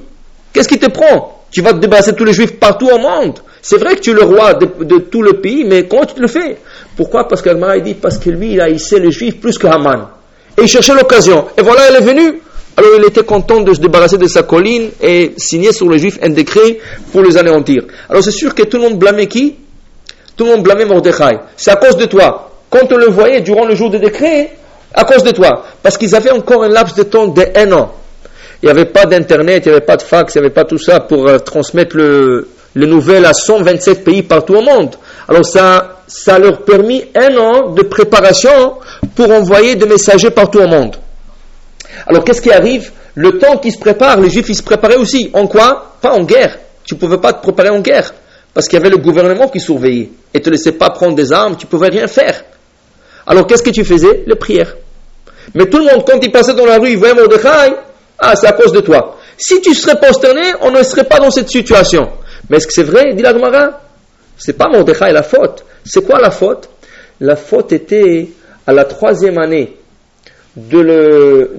Qu'est-ce qui te prend? Tu vas te débarrasser de tous les juifs partout au monde. C'est vrai que tu es le roi de, tout le pays, mais comment tu le fais? Pourquoi? Parce qu'Almara dit, parce que lui, il hissé les juifs plus que Haman. Et il cherchait l'occasion. Et voilà, elle est venue. Alors il était content de se débarrasser de sa colline et signer sur les juifs un décret pour les anéantir. Alors c'est sûr que tout le monde blâmait qui? Tout le monde blâmait Mordechai. C'est à cause de toi. Quand on le voyait durant le jour du décret, à cause de toi. Parce qu'ils avaient encore un laps de temps d'un an. Il n'y avait pas d'internet, il n'y avait pas de fax, il n'y avait pas tout ça pour euh, transmettre le, les nouvelles à 127 pays partout au monde. Alors ça, ça leur permis un an de préparation pour envoyer des messagers partout au monde. Alors qu'est-ce qui arrive? Le temps qu'ils se préparent, les Juifs ils se préparaient aussi. En quoi? Pas en guerre. Tu ne pouvais pas te préparer en guerre. Parce qu'il y avait le gouvernement qui surveillait. Et ne te laissait pas prendre des armes, tu ne pouvais rien faire. Alors qu'est-ce que tu faisais? Les prières. Mais tout le monde, quand il passait dans la rue, il voyait Mordechai, ah, c'est à cause de toi. Si tu serais posterné, on ne serait pas dans cette situation. Mais est-ce que c'est vrai Dit la Gemara? C'est pas Mordechai la faute. C'est quoi la faute? La faute était à la troisième année de, le,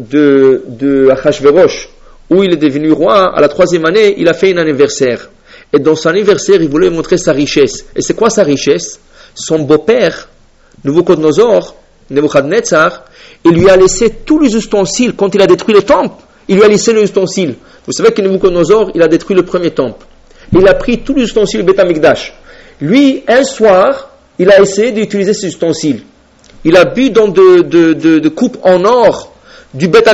où il est devenu roi. À la troisième année, il a fait un anniversaire. Et dans son anniversaire, il voulait montrer sa richesse. Et c'est quoi sa richesse? Son beau-père, Nouveau-Côte-Nosor, Nebuchadnezzar, il lui a laissé tous les ustensiles. Quand il a détruit le temple, il lui a laissé les ustensiles. Vous savez que Nebuchadnezzar, il a détruit le premier temple. Il a pris tous les ustensiles du Betamikdash. Lui, un soir, il a essayé d'utiliser ces ustensiles. Il a bu dans de, de, coupes en or du Beth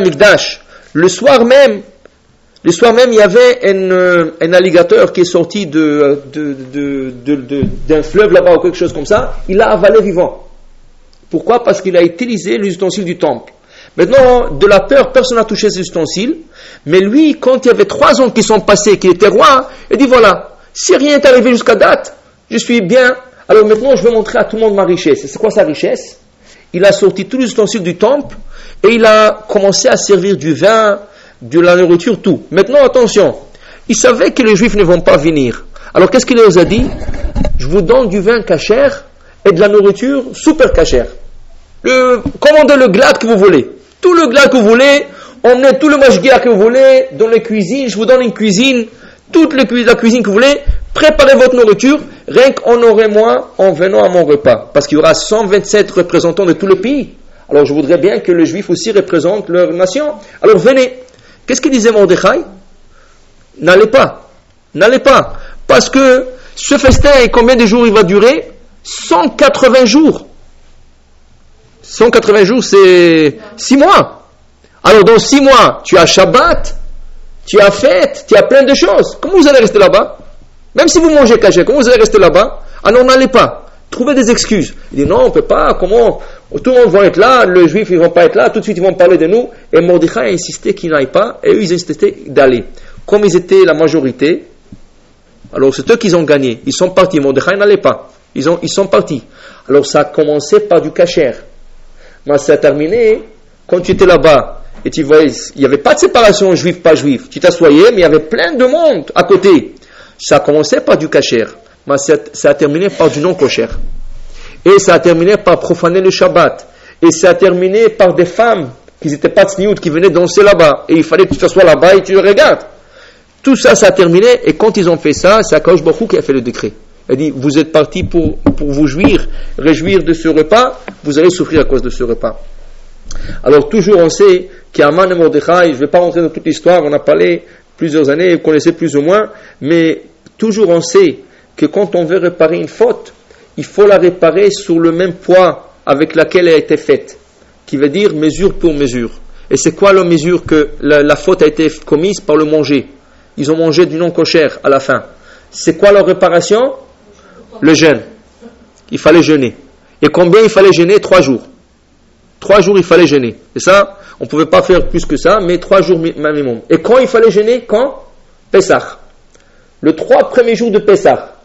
Le soir même, le il y avait un, euh, un alligator qui est sorti d'un fleuve là-bas ou quelque chose comme ça. Il l'a avalé vivant. Pourquoi? Parce qu'il a utilisé les ustensiles du temple. Maintenant, de la peur, personne n'a touché ces ustensiles. Mais lui, quand il y avait trois ans qui sont passés, qu'il était roi, il dit voilà, si rien n'est arrivé jusqu'à date, je suis bien. Alors maintenant, je vais montrer à tout le monde ma richesse. C'est quoi sa richesse? Il a sorti tous les ustensiles du temple et il a commencé à servir du vin, de la nourriture, tout. Maintenant, attention, il savait que les juifs ne vont pas venir. Alors qu'est-ce qu'il leur a dit? Je vous donne du vin cachère et de la nourriture super cachère. commandez le glade que vous voulez. Tout le glade que vous voulez, emmenez tout le mashgia que vous voulez dans les cuisines. Je vous donne une cuisine, toute la cuisine que vous voulez. Préparez votre nourriture, rien qu'en aurait moins en venant à mon repas. Parce qu'il y aura 127 représentants de tout le pays. Alors je voudrais bien que les juifs aussi représentent leur nation. Alors venez. Qu'est-ce qu'il disait Mordechai? N'allez pas. N'allez pas. Parce que ce festin, combien de jours il va durer? 180 jours. 180 jours, c'est 6 mois. Alors dans 6 mois, tu as Shabbat, tu as fête, tu as plein de choses. Comment vous allez rester là-bas? Même si vous mangez caché, comment vous allez rester là-bas? Alors n'allez pas. Trouvez des excuses. Il dit non, on ne peut pas, comment? Tout le monde va être là, les juifs ils vont pas être là, tout de suite ils vont parler de nous. Et Mordechai a insisté qu'ils n'aillent pas, et eux ils insistaient d'aller. Comme ils étaient la majorité, alors c'est eux qui ont gagné. Ils sont partis, Mordechai n'allait pas. Ils, ils sont partis. Alors ça a commencé par du cachère. Mais ça a terminé quand tu étais là-bas et tu voyais, il n'y avait pas de séparation juif pas juif. Tu t'assoyais, mais il y avait plein de monde à côté. Ça a commencé par du cachère. Mais ça, a terminé par du non-cochère. Et ça a terminé par profaner le Shabbat. Et ça a terminé par des femmes qui n'étaient pas tsniout, qui venaient danser là-bas. Et il fallait que tu t'assoies là-bas et tu le regardes. Tout ça, ça a terminé. Et quand ils ont fait ça, c'est Akaosh Baruch qui a fait le décret. Il dit, vous êtes partis pour, pour vous jouir, réjouir de ce repas, vous allez souffrir à cause de ce repas. Alors toujours on sait qu'Aman et Mordechai, je ne vais pas rentrer dans toute l'histoire, on a parlé plusieurs années, vous connaissez plus ou moins, mais toujours on sait que quand on veut réparer une faute, il faut la réparer sur le même poids avec laquelle elle a été faite, qui veut dire mesure pour mesure. Et c'est quoi la mesure que la, faute a été commise par le manger? Ils ont mangé du non cochère à la fin. C'est quoi leur réparation? Le jeûne. Il fallait jeûner. Et combien il fallait jeûner? Trois jours. Trois jours il fallait jeûner. Et ça, on ne pouvait pas faire plus que ça, mais trois jours minimum. Et quand il fallait jeûner? Quand? Pessah. Le trois premiers jours de Pessah.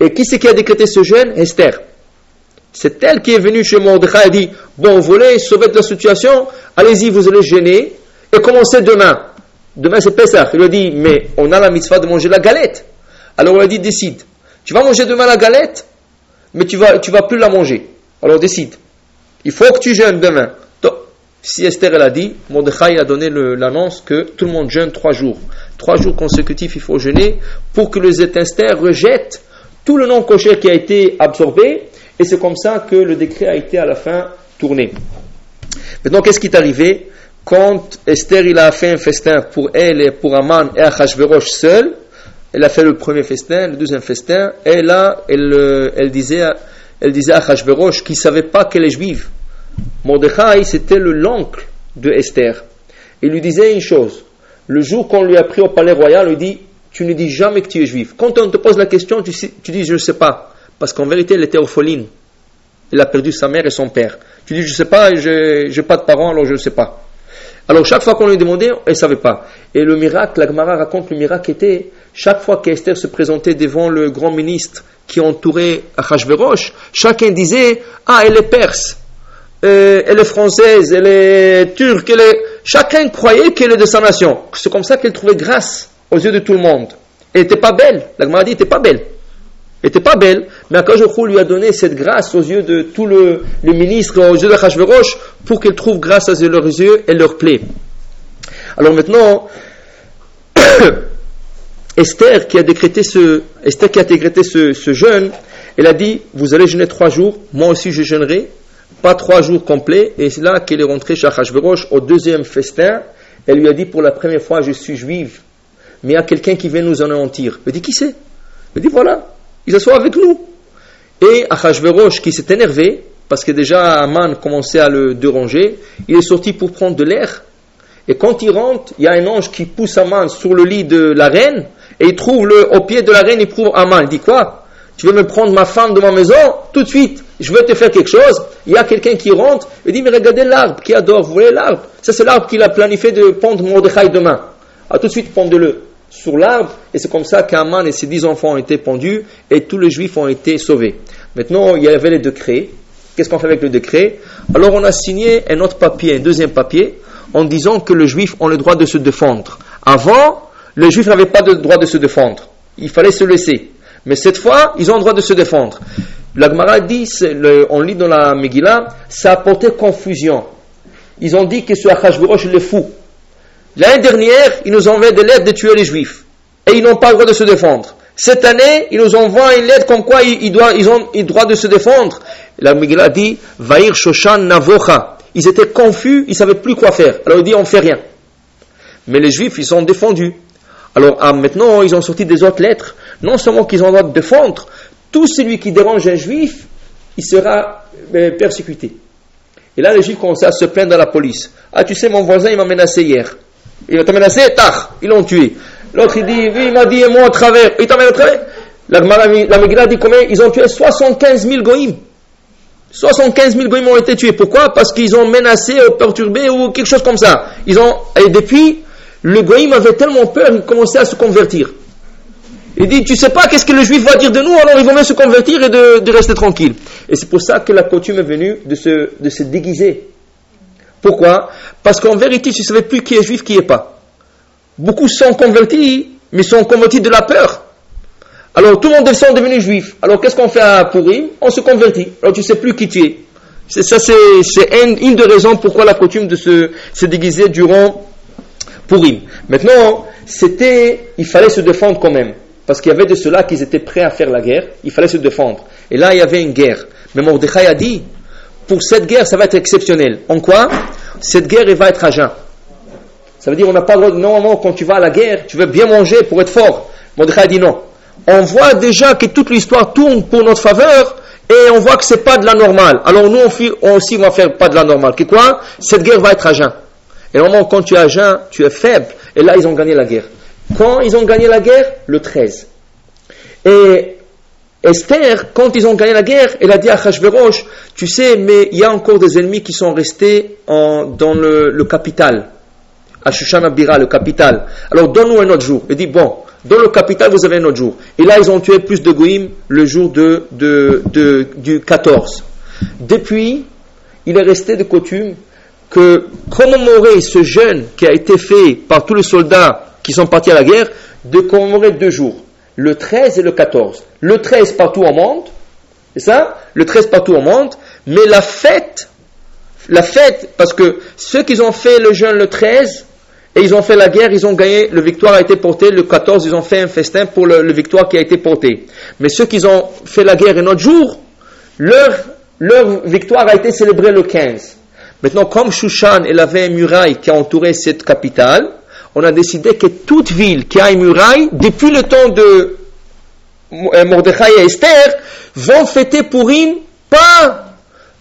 Et qui c'est qui a décrété ce jeûne? Esther. C'est elle qui est venue chez Mordechai et dit Bon, vous voulez sauver la situation Allez-y, vous allez jeûner et commencez demain. Demain c'est Pessah. Il lui a dit Mais on a la mitzvah de manger la galette. Alors on a dit Décide. Tu vas manger demain la galette, mais tu vas, tu vas plus la manger. Alors décide. Il faut que tu jeûnes demain. Si Esther elle a dit, Mordechai a donné l'annonce que tout le monde jeûne trois jours. Trois jours consécutifs, il faut jeûner pour que les Esther rejettent tout le nom cocher qui a été absorbé, et c'est comme ça que le décret a été à la fin tourné. Maintenant, qu'est-ce qui est arrivé Quand Esther il a fait un festin pour elle et pour Aman et Achashverosh seul, elle a fait le premier festin, le deuxième festin, et là, elle, euh, elle disait, disait à Achashverosh qu'il ne savait pas qu'elle est juive. Mordechai, c'était le l'oncle de Esther. Il lui disait une chose. Le jour qu'on lui a pris au palais royal, il lui dit tu ne dis jamais que tu es juif. Quand on te pose la question, tu, dis je ne sais pas. Parce qu'en vérité, elle était orpheline. Elle a perdu sa mère et son père. Tu dis je ne sais pas, je n'ai pas de parents, alors je ne sais pas. Alors chaque fois qu'on lui demandait, elle ne savait pas. Et le miracle, la Gemara raconte le miracle était, chaque fois qu'Esther se présentait devant le grand ministre qui entourait Achashverosh, chacun disait, ah, elle est perse, euh, elle est française, elle est turque, elle. Chacun croyait qu'elle est de sa nation. C'est comme ça qu'elle trouvait grâce aux yeux de tout le monde. Elle n'était pas belle. La Gemara dit, n'était pas belle. Elle n'était pas belle, mais Akajochou lui a donné cette grâce aux yeux de tout le, le ministre, aux yeux de Hachverosh, pour qu'elle trouve grâce à leurs yeux et leur plaît. Alors maintenant, Esther qui a décrété ce, Esther jeûne, elle a dit, vous allez jeûner trois jours, moi aussi je jeûnerai, pas trois jours complets, et c'est là qu'elle est rentrée chez Achashverosh au deuxième festin. Elle lui a dit pour la première fois, je suis juive, mais il y a quelqu'un qui vient nous anéantir. Elle dit, qui c'est? Elle dit, voilà, il s'assoit avec nous. Et Achashverosh, qui s'est énervé, parce que déjà Aman commençait à le déranger, il est sorti pour prendre de l'air. Et quand il rentre, il y a un ange qui pousse Aman sur le lit de la reine, et il trouve le, au pied de la reine, il trouve Aman. Il dit quoi? Tu veux me prendre ma femme de ma maison? Tout de suite, je veux te faire quelque chose. Il y a quelqu'un qui rentre, il dit, mais regardez l'arbre, qui adore, vous voyez l'arbre? Ça c'est l'arbre qu'il a planifié de pendre Mordechai demain. Ah, tout de suite, pendre-le sur l'arbre, et c'est comme ça qu'Aman et ses dix enfants ont été pendus, et tous les juifs ont été sauvés. Maintenant, il y avait les décrets. Qu'est-ce qu'on fait avec le décret? Alors on a signé un autre papier, un deuxième papier, en disant que le juif a le droit de se défendre. Avant, le juif n'avait pas le droit de se défendre. Il fallait se laisser. Mais cette fois, ils ont le droit de se défendre. La Gemara dit, on lit dans la Megillah, ça a apporté confusion. Ils ont dit que ce Achashverosh est fou. L'année dernière, ils nous envoient des lettres de tuer les juifs. Et ils n'ont pas le droit de se défendre. Cette année, ils nous envoient une lettre comme quoi ils, ils ont le droit de se défendre. La Megillah dit, Vaïr Shoshan Navocha. Ils étaient confus, ils ne savaient plus quoi faire. Alors il dit, on ne fait rien. Mais les juifs, ils sont défendus. Alors ah, maintenant, ils ont sorti des autres lettres. Non seulement qu'ils ont le droit de défendre, tout celui qui dérange un juif, il sera euh, persécuté. Et là, les juifs commençaient à se plaindre à la police. Ah, tu sais, mon voisin, il m'a menacé hier. Il m'a menacé, tard, ils l'ont tué. L'autre, il dit, oui, il m'a dit, moi, au travers. Il t'emmène au travers. La, la, dit combien Ils ont tué? 75 000 goïms. 75 000 goïms ont été tués. Pourquoi? Parce qu'ils ont menacé, perturbé ou quelque chose comme ça. Ils ont, et depuis, le goïm avait tellement peur, il commençait à se convertir. Il dit, tu sais pas qu'est-ce que le juif va dire de nous, alors ils vont même se convertir et de, rester tranquille. Et c'est pour ça que la coutume est venue de se, déguiser. Pourquoi? Parce qu'en vérité, tu ne savais plus qui est juif, qui n'est pas. Beaucoup sont convertis, mais sont convertis de la peur. Alors tout le monde est devenu juif. Alors qu'est-ce qu'on fait à Purim? On se convertit. Alors tu ne sais plus qui tu es. C'est, ça, c'est, une, des raisons pourquoi la coutume de se déguiser durant Purim. Maintenant, c'était, il fallait se défendre quand même. Parce qu'il y avait de ceux-là qui étaient prêts à faire la guerre. Il fallait se défendre. Et là, il y avait une guerre. Mais Mordechai a dit, pour cette guerre, ça va être exceptionnel. En quoi? Cette guerre, elle va être à jeun. Ça veut dire, on n'a pas le droit, normalement, quand tu vas à la guerre, tu veux bien manger pour être fort. Mordechai a dit non on voit déjà que toute l'histoire tourne pour notre faveur et on voit que c'est pas de la normale. Alors nous, on, aussi, on va faire pas de la normale. Que quoi? Cette guerre va être à jeun. Et normalement, quand tu es à jeun, tu es faible. Et là, ils ont gagné la guerre. Quand ils ont gagné la guerre Le 13. Et Esther, quand ils ont gagné la guerre, elle a dit à Hachverosh, tu sais, mais il y a encore des ennemis qui sont restés dans le, capital. À Shushan le capital. Alors donne-nous un autre jour. Elle dit, bon, dans le capital, vous avez un autre jour. Et là, ils ont tué plus de Goïm le jour du 14. Depuis, il est resté de coutume que commémorer ce jeûne qui a été fait par tous les soldats qui sont partis à la guerre, de commémorer deux jours, le 13 et le 14. Le 13 partout au monde, c'est ça? Le 13 partout au monde, mais la fête, la fête, parce que ceux qui ont fait le jeûne le 13, et ils ont fait la guerre, ils ont gagné, le victoire a été porté, le 14, ils ont fait un festin pour le, victoire qui a été porté. Mais ceux qui ont fait la guerre un autre jour, leur, leur victoire a été célébrée le 15. Maintenant, comme Shushan, elle avait une muraille qui a entouré cette capitale, on a décidé que toute ville qui a une muraille, depuis le temps de euh, Mordechai et Esther, vont fêter Purim, pas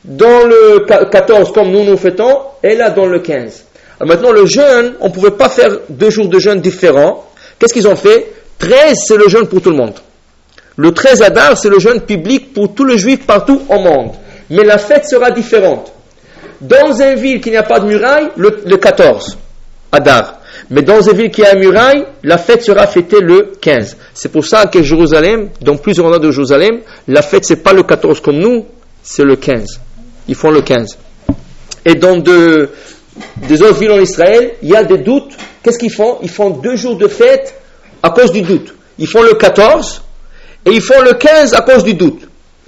dans le 14 comme nous nous fêtons, et là dans le 15. Maintenant, le jeûne, on ne pouvait pas faire deux jours de jeûne différents. Qu'est-ce qu'ils ont fait? 13, c'est le jeûne pour tout le monde. Le 13 Adar, c'est le jeûne public pour tous les juifs partout au monde. Mais la fête sera différente. Dans une ville qui n'a pas de muraille, le, 14 Adar. Mais dans une ville qui a une muraille, la fête sera fêtée le 15. C'est pour ça que Jérusalem, dans plusieurs endroits de Jérusalem, la fête c'est pas le 14 comme nous, c'est le 15. Ils font le 15. Et dans de, des autres villes en Israël, il y a des doutes. Qu'est-ce qu'ils font? Ils font deux jours de fête à cause du doute. Ils font le 14 et ils font le 15 à cause du doute.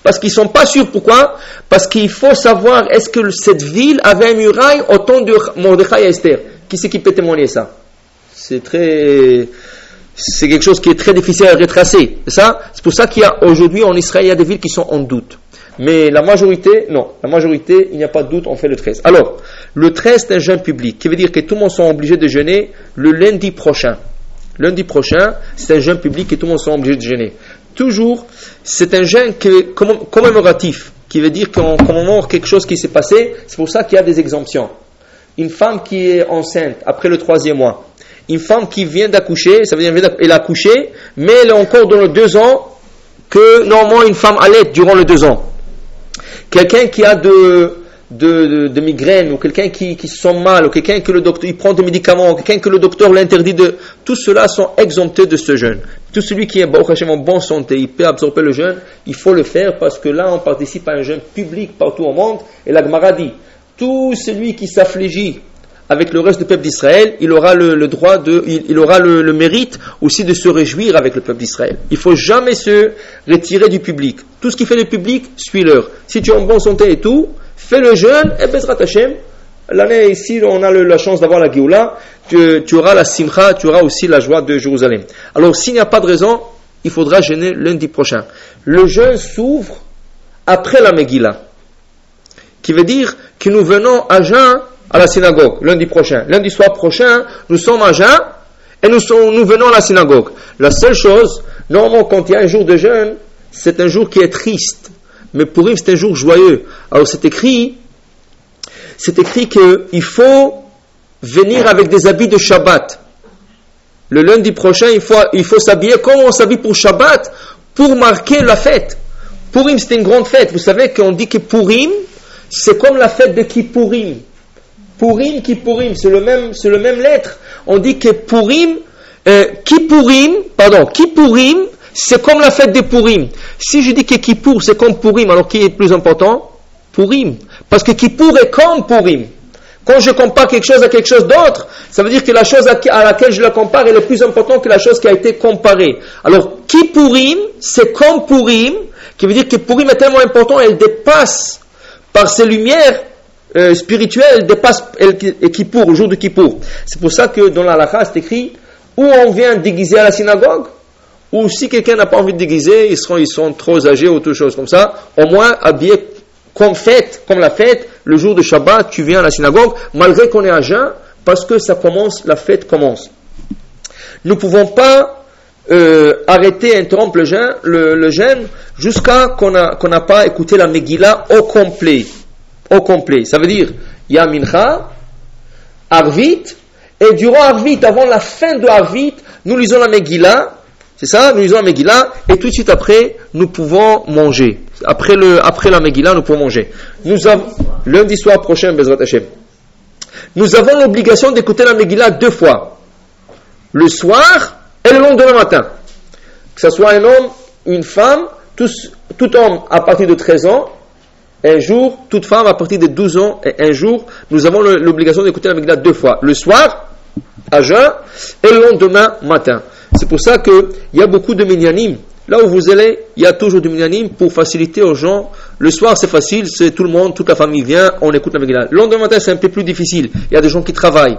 Parce qu'ils ne sont pas sûrs. Pourquoi Parce qu'il faut savoir est-ce que cette ville avait un muraille au temps de Mordechai et Esther? Qui c'est qui peut témoigner ça? C'est très. C'est quelque chose qui est très difficile à retracer. C'est pour ça qu'il y a aujourd'hui en Israël, il y a des villes qui sont en doute. Mais la majorité, non. La majorité, il n'y a pas de doute, on fait le 13. Alors, le 13, c'est un jeûne public, qui veut dire que tout le monde sera obligé de jeûner le lundi prochain. Lundi prochain, c'est un jeûne public et tout le monde sera obligé de jeûner. Toujours, c'est un jeûne commémoratif, qui veut dire qu'on commémore quelque chose qui s'est passé. C'est pour ça qu'il y a des exemptions. Une femme qui est enceinte après le troisième mois, une femme qui vient d'accoucher, ça veut dire qu'elle a accouché, mais elle est encore dans les deux ans que normalement une femme allait durant les deux ans. Quelqu'un qui a de, de, de, migraine, ou quelqu'un qui, qui se sent mal, ou quelqu'un que le docteur, il prend des médicaments, ou quelqu'un que le docteur l'interdit de, tout cela sont exemptés de ce jeûne. Tout celui qui est en bonne santé, il peut absorber le jeûne, il faut le faire parce que là on participe à un jeûne public partout au monde, et la Gemara dit, tout celui qui s'affligit avec le reste du peuple d'Israël, il aura le, droit de, il, aura le, mérite aussi de se réjouir avec le peuple d'Israël. Il faut jamais se retirer du public. Tout ce qui fait le public, suis-leur. Si tu es en bonne santé et tout, fais le jeûne et Bezrat Hashem. L'année ici, on a la chance d'avoir la Géoula, tu, tu, auras la Simcha, tu auras aussi la joie de Jérusalem. Alors, s'il n'y a pas de raison, il faudra jeûner lundi prochain. Le jeûne s'ouvre après la Megillah, qui veut dire que nous venons à jeûne à la synagogue lundi prochain. Lundi soir prochain, nous sommes à jeûne et nous, nous venons à la synagogue. La seule chose, normalement, quand il y a un jour de jeûne, c'est un jour qui est triste. Mais lui, c'est un jour joyeux. Alors c'est écrit, c'est écrit qu'il faut venir avec des habits de Shabbat. Le lundi prochain, il faut, il faut s'habiller comme on s'habille pour Shabbat, pour marquer la fête. Purim, c'est une grande fête. Vous savez qu'on dit que Purim, c'est comme la fête de Kippourim. Purim, Kippourim, c'est le même, c'est le même lettre. On dit que Purim, euh, Kippourim, pardon, Kippourim, c'est comme la fête des Purim. Si je dis que Kippour, c'est comme Purim, alors qui est plus important? Purim. Parce que Kippour est comme Purim. Quand je compare quelque chose à quelque chose d'autre, ça veut dire que la chose à laquelle je la compare est plus importante que la chose qui a été comparée. Alors, Kippourim, c'est comme Purim, qui veut dire que Purim est tellement important, elle dépasse par ses lumières euh, spirituel dépasse Kippour, le jour de Kippour. C'est pour ça que dans la halakha, c'est écrit où on vient déguiser à la synagogue, ou si quelqu'un n'a pas envie de déguiser, ils, seront, sont trop âgés ou tout chose comme ça, au moins habillé comme fête, comme la fête, le jour de Shabbat, tu viens à la synagogue, malgré qu'on est à jeun, parce que ça commence, la fête commence. Nous ne pouvons pas euh, arrêter, interrompre le jeûne, jusqu'à qu'on n'a pas écouté la Megillah au complet au complet. Ça veut dire, il y Mincha, Arvit, et durant Arvit, avant la fin de Arvit, nous lisons la Megillah, c'est ça, nous lisons la Megillah, et tout de suite après, nous pouvons manger. Après, le, la Megillah, nous pouvons manger. Nous avons, lundi soir prochain, Bezrat Hashem. Nous avons l'obligation d'écouter la Megillah deux fois. Le soir et le lendemain matin. Que ce soit un homme, une femme, tout homme à partir de 13 ans, un jour, toute femme à partir de 12 ans et un jour, nous avons l'obligation d'écouter la Megillah deux fois. Le soir, à jeun, et le lendemain matin. C'est pour ça qu'il y a beaucoup de minyanim. Là où vous allez, il y a toujours du minyanim pour faciliter aux gens. Le soir, c'est facile, c'est tout le monde, toute la famille vient, on écoute la Megillah. Le lendemain matin, c'est un peu plus difficile. Il y a des gens qui travaillent.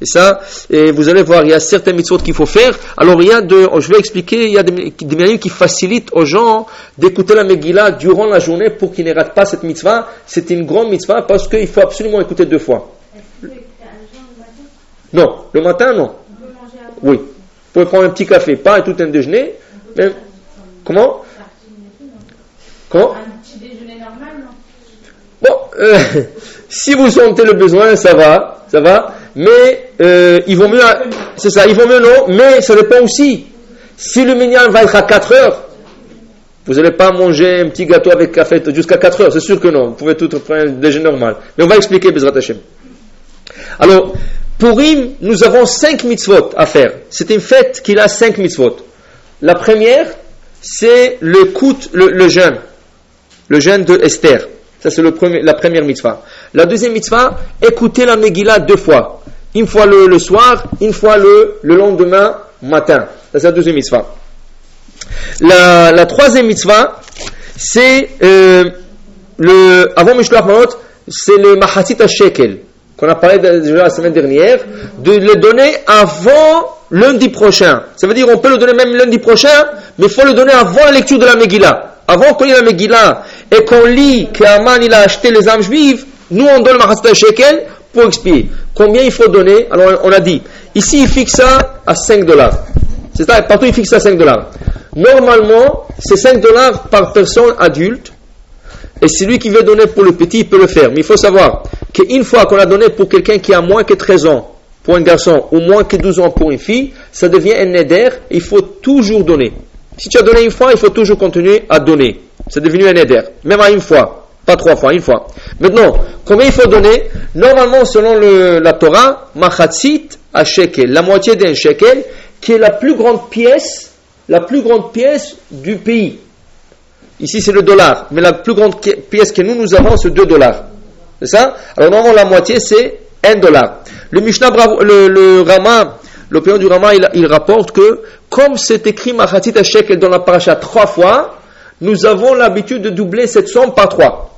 Et ça, et vous allez voir, il y a certaines mitzvot qu'il faut faire. Alors il y a de, je vais expliquer, il y a des, des qui facilitent aux gens d'écouter la Megillah durant la journée pour qu'ils ne ratent pas cette mitzvah. C'est une grande mitzvah parce qu'il faut absolument écouter deux fois. Non, le matin non. Oui. Vous pouvez prendre un petit café, pas un tout un déjeuner. comment Comment Un petit déjeuner normal, non Bon, euh, si vous sentez le besoin, ça va, ça va mais euh, il vaut mieux, c'est ça, il vaut mieux non, mais ça dépend aussi. Si le minyan va être à 4 heures, vous n'allez pas manger un petit gâteau avec café jusqu'à 4 heures, c'est sûr que non, vous pouvez tout prendre un déjeuner normal. Mais on va expliquer Bezrat Hashem. Alors, pour Im, nous avons 5 mitzvot à faire. C'est une fête qui a 5 mitzvot. La première, c'est le, le, le jeûne, le jeûne de Esther. Ça, c'est la première mitzvah. La deuxième mitzvah, écouter la Megillah deux fois. Une fois le, soir, une fois le, le lendemain matin. Ça, c'est la deuxième mitzvah. La, la troisième mitzvah, c'est euh, le, avant Mishloach Maot, c'est le Mahatit Shekel, qu'on a parlé déjà la semaine dernière, de le donner avant lundi prochain. Ça veut dire on peut le donner même lundi prochain, mais il faut le donner avant la lecture de la Megillah. Avant qu'on ait la Megillah et qu'on lit qu'Aman il a acheté les âmes juives, nous on donne le shekel pour expier. Combien il faut donner? Alors on a dit, ici il fixe ça à 5 dollars. C'est ça, partout il fixe ça à 5 dollars. Normalement, c'est 5 dollars par personne adulte. Et celui qui veut donner pour le petit, il peut le faire. Mais il faut savoir qu'une fois qu'on a donné pour quelqu'un qui a moins que 13 ans, pour un garçon, ou moins que 12 ans pour une fille, ça devient un éder, il faut toujours donner. Si tu as donné une fois, il faut toujours continuer à donner. C'est devenu un éder, même à une fois, pas trois fois, une fois. Maintenant, combien il faut donner? Normalement, selon la Torah, machatzit à shekel, la moitié d'un shekel, qui est la plus grande pièce, la plus grande pièce du pays. Ici, c'est le dollar, mais la plus grande pièce que nous, nous avons, c'est 2 dollars. C'est ça Alors, normalement, la moitié, c'est 1 dollar. Le Mishnah, le, le Rama, l'opinion du Rama, il, rapporte que, comme c'est écrit Machatit Shekel dans la paracha trois fois, nous avons l'habitude de doubler cette somme par 3.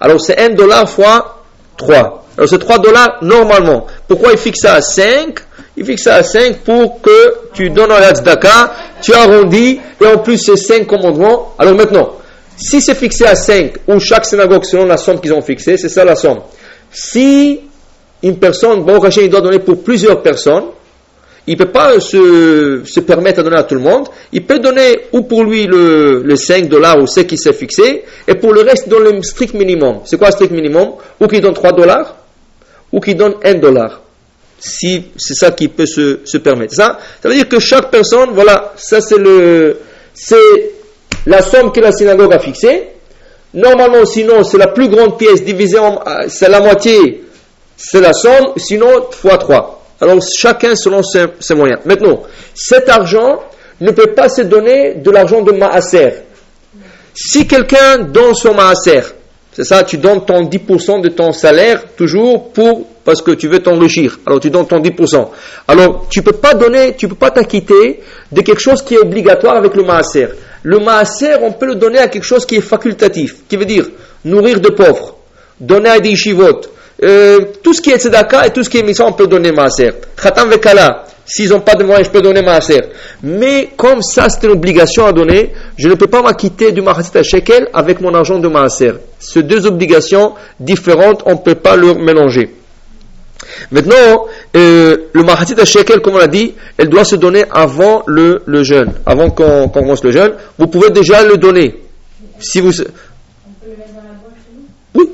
Alors, c'est 1 dollar fois 3. Alors, c'est 3 dollars normalement. Pourquoi il fixe ça à 5 il fixe ça à 5 pour que tu donnes à la tu arrondis, et en plus c'est 5 commandements. Alors maintenant, si c'est fixé à 5, ou chaque synagogue selon la somme qu'ils ont fixée, c'est ça la somme. Si une personne, bon, il doit donner pour plusieurs personnes, il ne peut pas se, se, permettre de donner à tout le monde. Il peut donner ou pour lui le, le 5 dollars ou ce qui s'est fixé, et pour le reste, il donne le strict minimum. C'est quoi le strict minimum? Ou qu'il donne 3 dollars, ou qu'il donne 1 dollar si c'est ça qui peut se, se, permettre. Ça, ça veut dire que chaque personne, voilà, ça c'est le, c'est la somme que la synagogue a fixée. Normalement, sinon, c'est la plus grande pièce divisée en, c'est la moitié, c'est la somme, sinon, fois 3. Alors, chacun selon ses, moyens. Maintenant, cet argent ne peut pas se donner de l'argent de maaser. Si quelqu'un donne son maaser, c'est ça, tu donnes ton 10% de ton salaire toujours pour parce que tu veux t'enrichir. Alors tu donnes ton 10%. Alors tu peux pas donner, tu peux pas t'acquitter de quelque chose qui est obligatoire avec le maaser. Le maaser, on peut le donner à quelque chose qui est facultatif, qui veut dire nourrir de pauvres, donner à des shivot, euh, tout ce qui est tzedaka et tout ce qui est misa, on peut donner maaser. Khatam vekala, S'ils n'ont pas de moyens, je peux donner maaser. Mais comme ça, c'est une obligation à donner, je ne peux pas m'acquitter du mahasit shekel avec mon argent de maaser. Ces deux obligations différentes, on ne peut pas les mélanger. Maintenant, euh, le mahasit shekel, comme on l'a dit, elle doit se donner avant le, le jeûne, avant qu'on commence le jeûne. Vous pouvez déjà le donner. Si vous... Oui,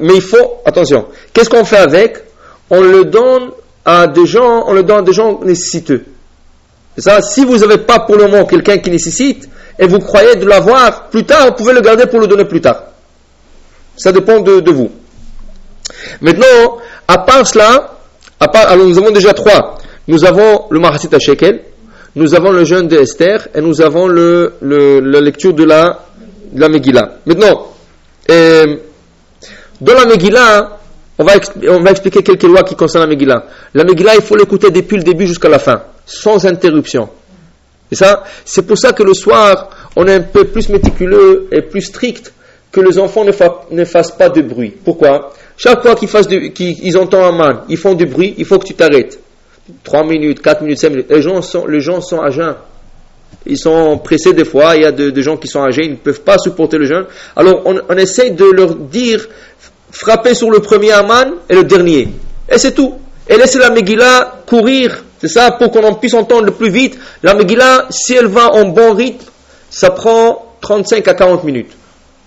mais il faut, attention, qu'est-ce qu'on fait avec? On le donne à des gens, on le donne à des gens nécessiteux. Ça, si vous n'avez pas pour le moment quelqu'un qui nécessite, et vous croyez de l'avoir plus tard, vous pouvez le garder pour le donner plus tard. Ça dépend de, vous. Maintenant, à part cela, à alors nous avons déjà trois. Nous avons le Mahasit Shekel, nous avons le jeûne d'Esther, et nous avons le, la lecture de la, Megillah. Maintenant, euh, dans la Megillah, on va, on va, expliquer quelques lois qui concernent la Megillah. La Megillah, il faut l'écouter depuis le début jusqu'à la fin, sans interruption. Et ça, c'est pour ça que le soir, on est un peu plus méticuleux et plus strict que les enfants ne, ne fassent pas de bruit. Pourquoi? Chaque fois qu'ils qu'ils entendent un man, ils font du bruit, il faut que tu t'arrêtes. 3 minutes, 4 minutes, 5 minutes. Les gens sont, les gens sont à jeun. Ils sont pressés des fois, il y a des gens qui sont âgés, ils ne peuvent pas supporter le jeûne. Alors on, on essaye de leur dire, frapper sur le premier Aman et le dernier. Et c'est tout. Et laisser la Megillah courir. C'est ça, pour qu'on en puisse entendre le plus vite. La Megillah, si elle va en bon rythme, ça prend 35 à 40 minutes.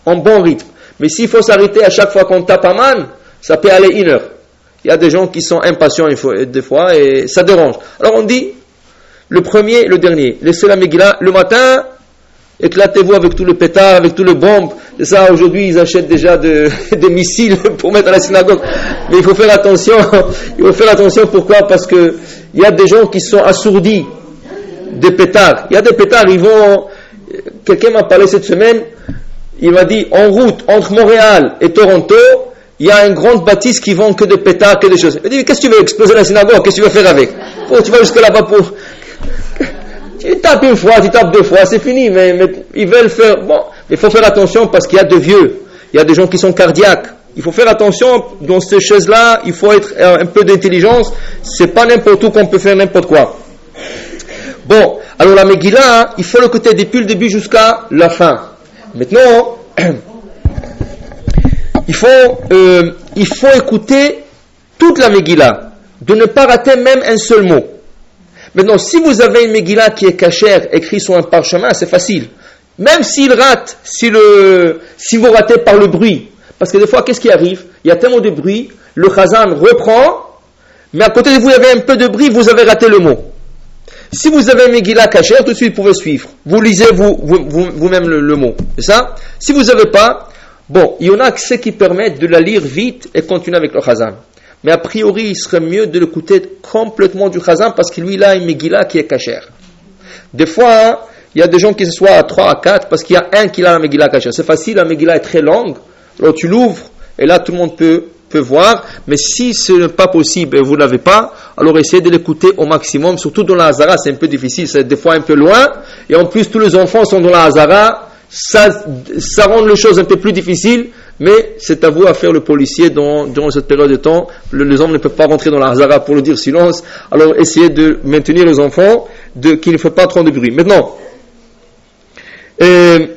En bon rythme. Mais s'il faut s'arrêter à chaque fois qu'on tape Aman, ça peut aller une heure. Il y a des gens qui sont impatients des fois et ça dérange. Alors on dit, le premier, le dernier. Laissez la Megillah le matin, Éclatez-vous avec tout le pétard, avec tout le bombe. Et ça, aujourd'hui, ils achètent déjà de, des missiles pour mettre à la synagogue. Mais il faut faire attention. Il faut faire attention. Pourquoi? Parce que il y a des gens qui sont assourdis des pétards. Il y a des pétards, ils vont... Quelqu'un m'a parlé cette semaine. Il m'a dit, en route entre Montréal et Toronto, il y a une grande bâtisse qui vend que des pétards, que des choses. Il m'a dit, qu'est-ce que tu veux exploser la synagogue? Qu'est-ce que tu veux faire avec? Tu vas jusque là-bas pour... Tu tapes une fois, tu tapes deux fois, c'est fini, mais, ils veulent faire. Bon, il faut faire attention parce qu'il y a de vieux, il y a des gens qui sont cardiaques. Il faut faire attention dans ces choses-là, il faut être euh, un peu d'intelligence. C'est pas n'importe où qu'on peut faire n'importe quoi. Bon, alors la Megillah, il faut l'écouter depuis le début jusqu'à la fin. Maintenant, euh, il faut écouter toute la Megillah, de ne pas rater même un seul mot. Maintenant, si vous avez une Megillah qui est cachère, écrite sur un parchemin, c'est facile. Même s'il rate, si, si vous ratez par le bruit, parce que des fois, qu'est-ce qui arrive? Il y a tellement de bruit, le Khazan reprend, mais à côté de vous, il y avait un peu de bruit, vous avez raté le mot. Si vous avez Megillah cachère, tout de suite, vous pouvez suivre. Vous lisez vous, vous, même le, mot. C'est ça Si vous n'avez pas, bon, il y en a que qui permettent de la lire vite et continuer avec le Khazan. Mais a priori, il serait mieux de l'écouter complètement du Khazan parce que lui, il a une Megillah qui est cachère. Des fois, hein, il y a des gens qui se soient à 3, à 4 parce qu'il y a un qui a la Megillah cachère. C'est facile, la Megillah est très longue. Alors tu l'ouvres et là, tout le monde peut peut voir, mais si ce n'est pas possible et vous l'avez pas, alors essayez de l'écouter au maximum, surtout dans la Hazara, c'est un peu difficile, c'est des fois un peu loin, et en plus tous les enfants sont dans la Hazara, ça, ça rend les choses un peu plus difficiles, mais c'est à vous à faire le policier dans, durant cette période de temps. les hommes ne peuvent pas rentrer dans la Hazara pour le dire silence, alors essayez de maintenir les enfants, de, qu'il ne fait pas trop de bruit. Maintenant, euh,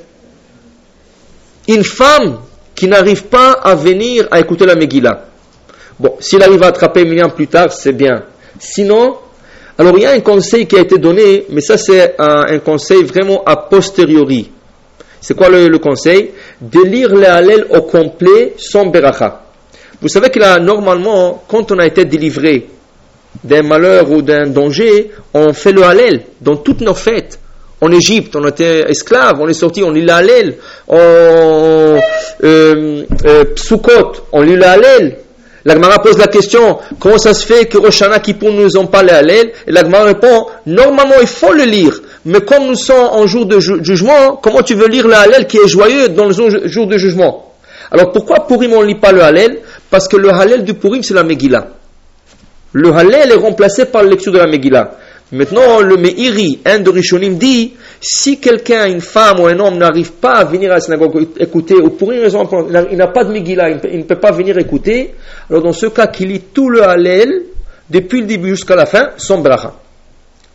une femme qui n'arrive pas à venir à écouter la Megillah. Bon, s'il arrive à attraper Miriam plus tard, c'est bien. Sinon, alors il y a un conseil qui a été donné, mais ça c'est un, conseil vraiment a posteriori. C'est quoi le, conseil? De lire les Hallel au complet sans beracha. Vous savez que là, normalement, quand on a été délivré d'un malheur ou d'un danger, on fait le Hallel dans toutes nos fêtes en Égypte, on était esclaves, on est sorti, on lit la Hallel. En euh, euh, on lit la Hallel. L'Agmara pose la question, comment ça se fait que Roshana ne nous ont pas les Hallel? Et l'Agmara répond, normalement il faut le lire, mais comme nous sommes en jour de jugement, comment tu veux lire le Hallel qui est joyeux dans le jour de jugement? Alors pourquoi Purim on ne lit pas le Hallel? Parce que le Hallel du Purim c'est la Megillah. Le Hallel est remplacé par la lecture de la Megillah. Maintenant, le Meiri, un de Rishonim, dit si quelqu'un, une femme ou un homme n'arrive pas à venir à la synagogue écouter, ou pour une raison, il n'a pas de Megillah, il ne peut pas venir écouter, alors dans ce cas, qu'il lit tout le Hallel, depuis le début jusqu'à la fin, son bracha.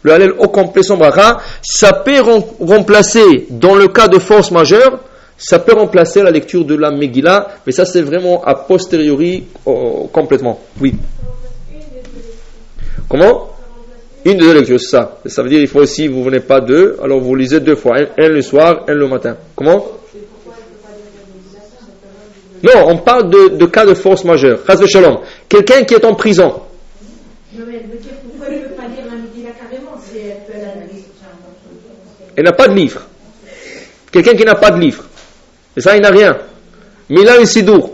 Le Hallel au complet, son bracha, ça peut remplacer, dans le cas de force majeure, ça peut remplacer la lecture de la Megillah, mais ça c'est vraiment a posteriori complètement. Oui. Comment? Une de deux lectures, c'est ça. Ça veut dire il faut aussi, vous venez pas deux, alors vous lisez deux fois, un, le soir, un le matin. Comment? Non, on parle de, cas de force majeure. Shalom. Quelqu'un qui est en prison. Elle n'a pas de livre. Quelqu'un qui n'a pas de livre. Et ça, il n'a rien. Mais il a un sidour.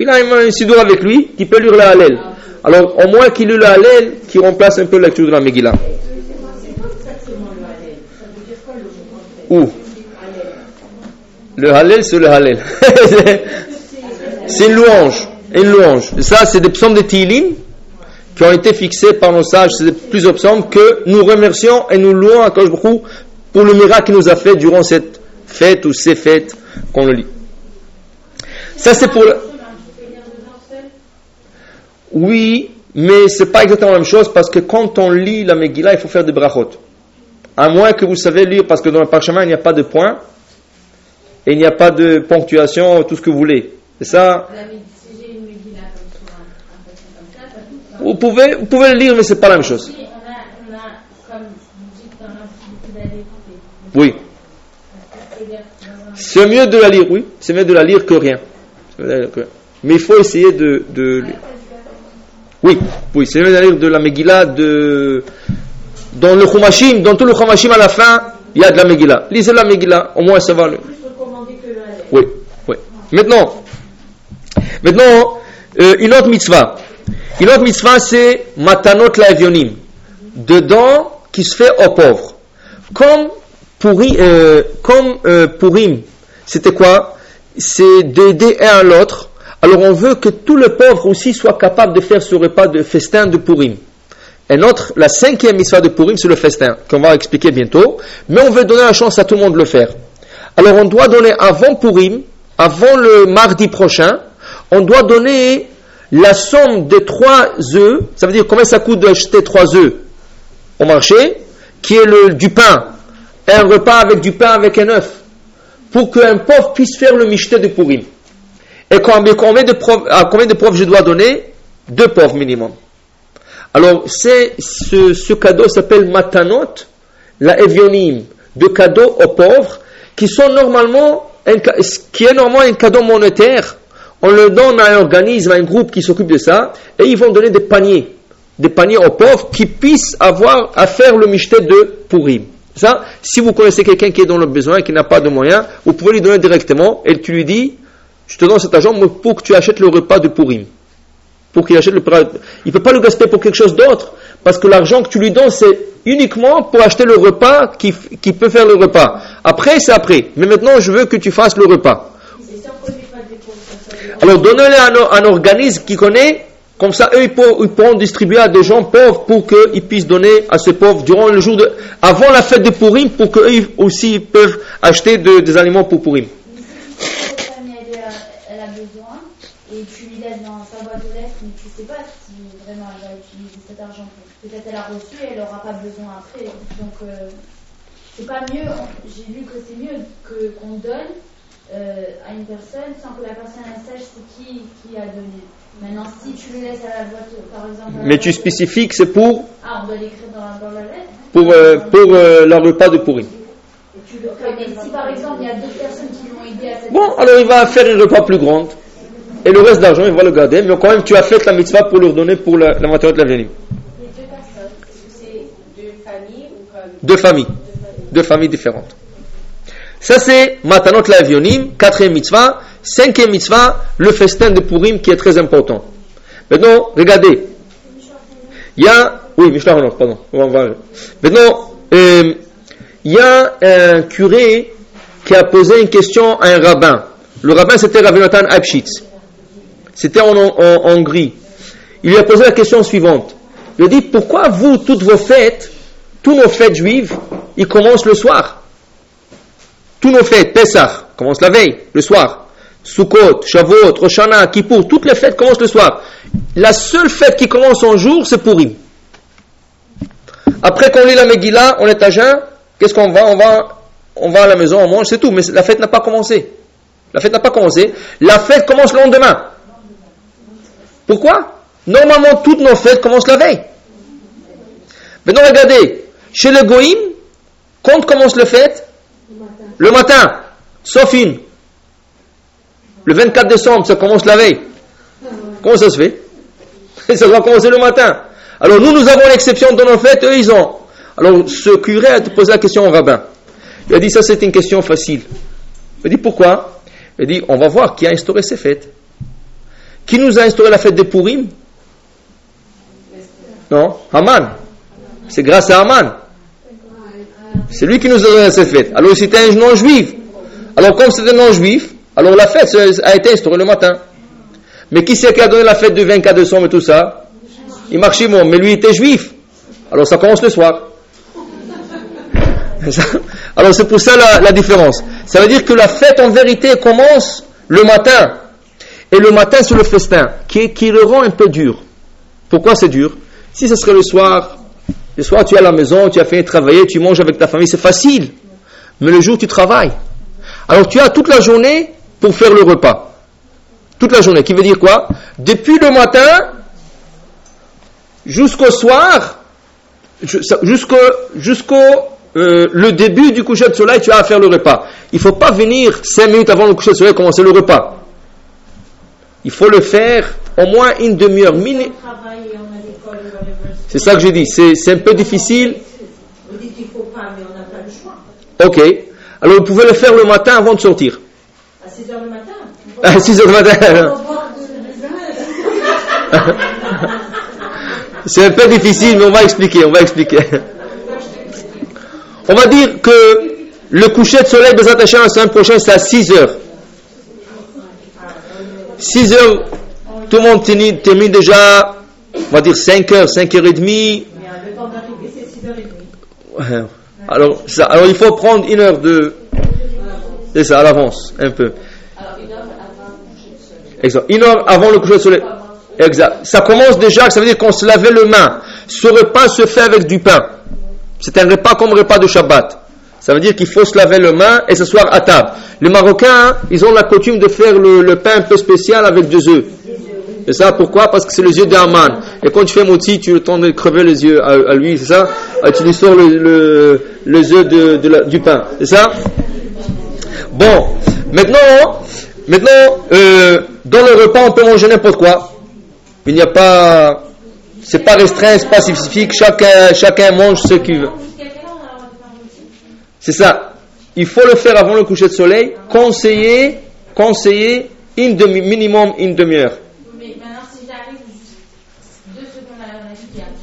Il a un sidour avec lui qui peut lire la halal. Alors, au moins qu'il ait le Hallel qui remplace un peu la lecture de la Megillah. Où? Le Hallel, c'est le Hallel. c'est une louange. Une louange. Ça, c'est des psaumes de Tilin qui ont été fixés par nos sages. C'est plusieurs psaumes que nous remercions et nous louons à Kosh pour le miracle qu'il nous a fait durant cette fête ou ces fêtes qu'on le lit. Ça, c'est pour le... Oui, mais c'est pas exactement la même chose parce que quand on lit la Megillah, il faut faire des brachot. À moins que vous savez lire, parce que dans le parchemin, il n'y a pas de point, et il n'y a pas de ponctuation, tout ce que vous voulez. Ça? Vous pouvez, vous pouvez le lire, mais c'est pas la même chose. Oui. C'est mieux de la lire, oui. C'est mieux de la lire que rien. Mais il faut essayer de, de oui, oui, c'est le de la Megillah de dans le Khumashim, dans tout le Khumashim à la fin, il y a de la Megillah. Lisez la Megillah, au moins ça va. Le... Oui, oui. Maintenant, maintenant, euh, une autre mitzvah. Une autre mitzvah, c'est Matanot Laevionim. Dedans, qui se fait aux pauvres. Comme, pourri, euh, comme euh, c'était quoi? C'est d'aider un à l'autre alors on veut que tout le pauvre aussi soit capable de faire ce repas de festin de Purim. Et notre, la cinquième histoire de Purim, c'est le festin, qu'on va expliquer bientôt. Mais on veut donner la chance à tout le monde de le faire. Alors on doit donner avant Purim, avant le mardi prochain, on doit donner la somme de trois œufs. Ça veut dire combien ça coûte d'acheter trois œufs au marché, qui est le, du pain. Un repas avec du pain avec un œuf. Pour qu'un pauvre puisse faire le michté de Purim. Et combien, de preuves, à combien de preuves je dois donner? Deux preuves minimum. Alors, c'est, ce, cadeau s'appelle matanot, la evionim, de cadeaux aux pauvres, qui sont normalement, qui est normalement un cadeau monétaire. On le donne à un organisme, à un groupe qui s'occupe de ça, et ils vont donner des paniers, des paniers aux pauvres qui puissent avoir à faire le michté de Purim. Ça, si vous connaissez quelqu'un qui est dans le besoin, qui n'a pas de moyens, vous pouvez lui donner directement, et tu lui dis, je te donne cet argent pour que tu achètes le repas de Purim. Pour qu'il achète le. Il ne peut pas le gaspiller pour quelque chose d'autre, parce que l'argent que tu lui donnes, c'est uniquement pour acheter le repas qui, peut faire le repas. Après, c'est après. Mais maintenant, je veux que tu fasses le repas. Alors, donnez-le à un organisme qui connaît comme ça, eux, ils pourront, distribuer à des gens pauvres pour qu'ils puissent donner à ces pauvres durant le jour de, avant la fête de Purim, pour qu'eux aussi peuvent acheter des aliments pour Purim. Elle a besoin et tu lui laisses dans sa boîte aux lettres, mais tu ne sais pas si vraiment elle va utiliser cet argent. Peut-être elle a reçu et elle n'aura pas besoin après. Donc, euh, c'est pas mieux, j'ai lu que c'est mieux qu'on donne euh, à une personne sans que la personne sache c'est qui, qui a donné. Maintenant, si tu le laisses à la boîte, par exemple. Mais tu spécifies que c'est pour. Ah, on doit l'écrire dans, la lettre Pour, euh, pour euh, le repas de pourri. Mais si par exemple il y a personnes qui l'ont aidé à cette. Bon, alors il va faire un repas plus grand. Et le reste d'argent, il va le garder. Mais quand même, tu as fait la mitzvah pour leur donner pour la, la matière de l'avenir. Les deux personnes, est-ce que c'est deux familles ou comme. Deux familles. Deux familles différentes. Ça, c'est Matanot Lavionim, quatrième mitzvah. Cinquième mitzvah, le festin de Purim qui est très important. Maintenant, regardez. Il y a, oui, pardon. Maintenant, euh, il y a un curé qui a posé une question à un rabbin. Le rabbin, c'était Rabbi Nathan C'était en, Hongrie. Il lui a posé la question suivante. Il a dit, pourquoi vous, toutes vos fêtes, tous nos fêtes juives, ils commencent le soir Tous nos fêtes, Pessah, commencent la veille, le soir. Sukkot, Shavuot, Roshana, Kippour, toutes les fêtes commencent le soir. La seule fête qui commence en jour, c'est Purim. Après qu'on lit la Megillah, on est à jeun, qu'est-ce qu'on va? On va on va à la maison, on mange, c'est tout, mais la fête n'a pas commencé. La fête n'a pas commencé. La fête commence le lendemain. Pourquoi? Normalement, toutes nos fêtes commencent la veille. Maintenant, regardez, chez le Goïm, quand commence le fête Le matin. Sauf une. Le 24 décembre, ça commence la veille. Comment ça se fait? Ça va commencer le matin. Alors nous, nous avons l'exception dans nos fêtes, eux, ils ont. Alors ce curé a posé la question au rabbin. Il a dit, ça c'est une question facile. Il a dit, pourquoi? Il a dit, on va voir qui a instauré ces fêtes. Qui nous a instauré la fête de Purim? Non Haman. C'est grâce à Haman. C'est lui qui nous a donné ces fêtes. Alors c'était un non-juif. Alors comme c'était un non-juif, alors la fête a été instaurée le matin. Mais qui c'est qui a donné la fête du 24 décembre et tout ça? Il marchait mon, mais lui était juif. Alors ça commence le soir. Alors c'est pour ça la, différence. Ça veut dire que la fête en vérité commence le matin. Et le matin c'est le festin, qui, qui le rend un peu dur. Pourquoi c'est dur? Si ce serait le soir, le soir tu es à la maison, tu as fini de travailler, tu manges avec ta famille, c'est facile. Mais le jour tu travailles. Alors tu as toute la journée pour faire le repas. Toute la journée. Qui veut dire quoi? Depuis le matin jusqu'au soir, jusqu'au jusqu'au euh, début du coucher de soleil, tu as à faire le repas. Il ne faut pas venir cinq minutes avant le coucher de soleil commencer le repas. Il faut le faire au moins une demi-heure. Mini... C'est ça que j'ai dit. C'est un peu difficile. Vous dites qu'il faut pas, mais on n'a pas le choix. Ok. Alors vous pouvez le faire le matin avant de sortir. À 6 heures du matin À 6 heures du matin. C'est un peu difficile, mais on va expliquer, on va expliquer. On va dire que le coucher de soleil de Hashem la semaine prochaine, c'est à 6 heures. 6 heures, tout le monde termine déjà, on va dire 5 heures, 5 heures et demie. Alors, ça, alors il faut prendre une heure de, c'est ça, à l'avance, un peu. Alors, une heure avant le coucher de soleil. Exact. Une heure avant le coucher de soleil. Exact. Ça commence déjà, ça veut dire qu'on se lavait les mains. Ce repas se fait avec du pain. C'est un repas comme repas de Shabbat. Ça veut dire qu'il faut se laver les mains et s'asseoir à table. Les Marocains, ils ont la coutume de faire le, pain un peu spécial avec deux œufs. Et ça, pourquoi? Parce que c'est les yeux d'Aman. Et quand tu fais moti, tu le temps de crever les yeux à, lui, c'est ça? Tu lui sors le, les œufs de, du pain, c'est ça? Bon, maintenant, maintenant euh, dans le repas, on peut manger n'importe quoi. Il n'y a pas, c'est pas restreint, c'est pas spécifique. Chacun, chacun mange ce qu'il veut. C'est ça. Il faut le faire avant le coucher de soleil. Conseiller, conseiller une demi, minimum une demi-heure.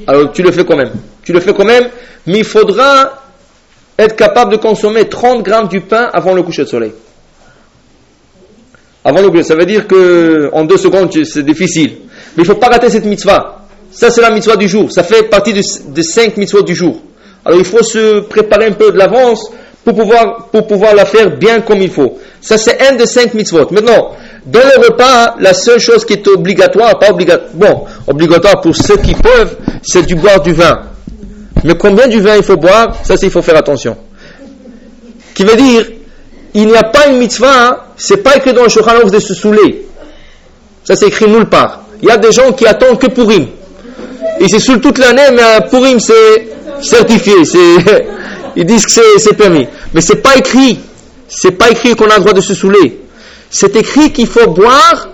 Alors tu le fais quand même. Tu le fais quand même, mais il faudra être capable de consommer 30 grammes du pain avant le coucher de soleil. Avant le coucher, ça veut dire que en deux secondes c'est difficile. Mais il ne faut pas rater cette mitzvah. Ça c'est la mitzvah du jour. Ça fait partie des cinq mitzvahs du jour. Alors il faut se préparer un peu de l'avance pour pouvoir, pour pouvoir la faire bien comme il faut. Ça c'est un des cinq mitzvot. Maintenant, dans le repas, la seule chose qui est obligatoire, pas obligatoire, bon, obligatoire pour ceux qui peuvent, c'est du boire du vin. Mais combien du vin il faut boire, ça il faut faire attention. Qui veut dire, il n'y a pas une mitzvah, c'est pas écrit dans le Shulchan de se saouler. Ça c'est écrit nulle part. Il y a des gens qui attendent que Purim. Ils se saoulent toute l'année, mais Purim c'est certifié, ils disent que c'est permis. Mais c'est pas écrit. C'est pas écrit qu'on a le droit de se saouler. C'est écrit qu'il faut boire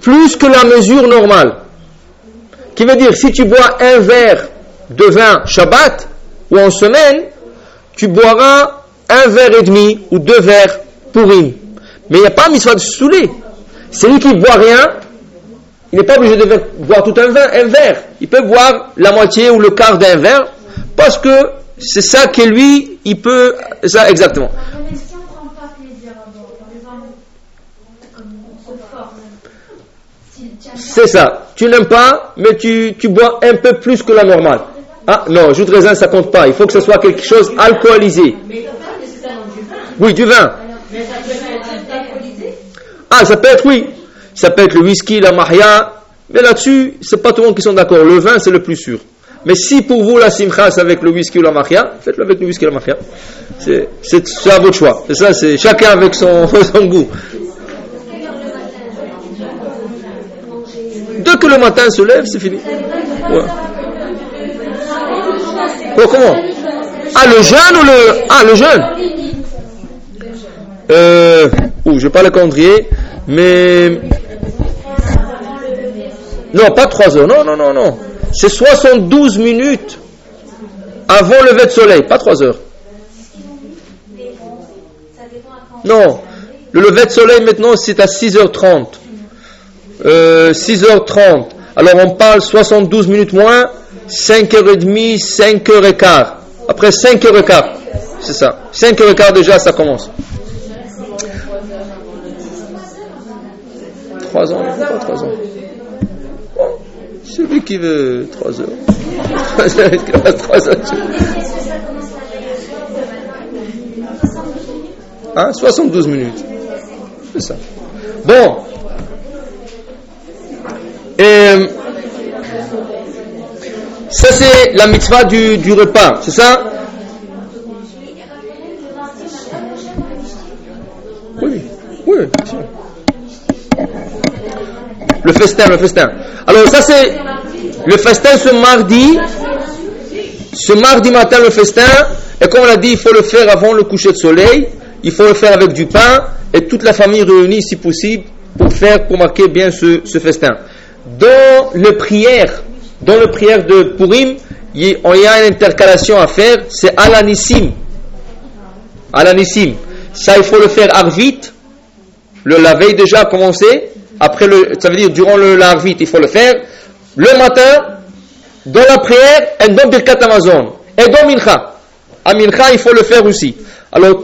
plus que la mesure normale. Qui veut dire, si tu bois un verre de vin Shabbat ou en semaine, tu boiras un verre et demi ou deux verres pourris. Mais il n'y a pas mitzvah de saouler. Celui qui ne boit rien, il n'est pas obligé de boire tout un, vin, un verre. Il peut boire la moitié ou le quart d'un verre parce que c'est ça que lui, il peut. Ça, exactement. C'est ça. Tu n'aimes pas, mais tu, tu bois un peu plus que la normale. Ah non, jus de raisin, ça compte pas. Il faut que ce soit quelque chose alcoolisé. Oui, du vin. Ah, ça peut être, oui. Ça peut être le whisky, la maria. Mais là-dessus, c'est pas tout le monde qui sont d'accord. Le vin, c'est le plus sûr. Mais si pour vous la simcha avec le whisky ou la maria, faites-le avec le whisky ou la maria. C'est, à votre choix. C'est ça, c'est chacun avec son, son goût. Dès que le matin se lève, c'est fini. comment Ah, le jeûne ou le. Ah, le jeûne euh, je n'ai pas le calendrier, mais. Non, pas 3 heures, non, non, non, non. C'est 72 minutes avant le lever de soleil, pas 3 heures. Non, le lever de soleil maintenant c'est à 6h30. 6h30. Euh, Alors on parle 72 minutes moins, 5h30, 5h15. Après 5h15, c'est ça. 5h15 déjà, ça commence. 3 ans, pas 3 ans. celui qui veut 3 heures. 3 heures. Hein, 72 minutes. C'est ça. Bon, et ça c'est la mitzvah du, du repas, c'est ça? Oui, oui, Le festin, le festin. Alors ça c'est le festin ce mardi, ce mardi matin le festin, et comme on l'a dit, il faut le faire avant le coucher de soleil, il faut le faire avec du pain, et toute la famille réunie si possible, pour faire, pour marquer bien ce, ce festin dans le prière, dans le prière de Purim, il y a une intercalation à faire, c'est Alanissim. Alanissim. Ça, il faut le faire arvit. Le, la veille déjà a commencé. Après, le, ça veut dire durant le l'arvit, il faut le faire. Le matin, dans la prière, et dans Birkat Amazon. Et dans Mincha. À Mincha, il faut le faire aussi. Alors,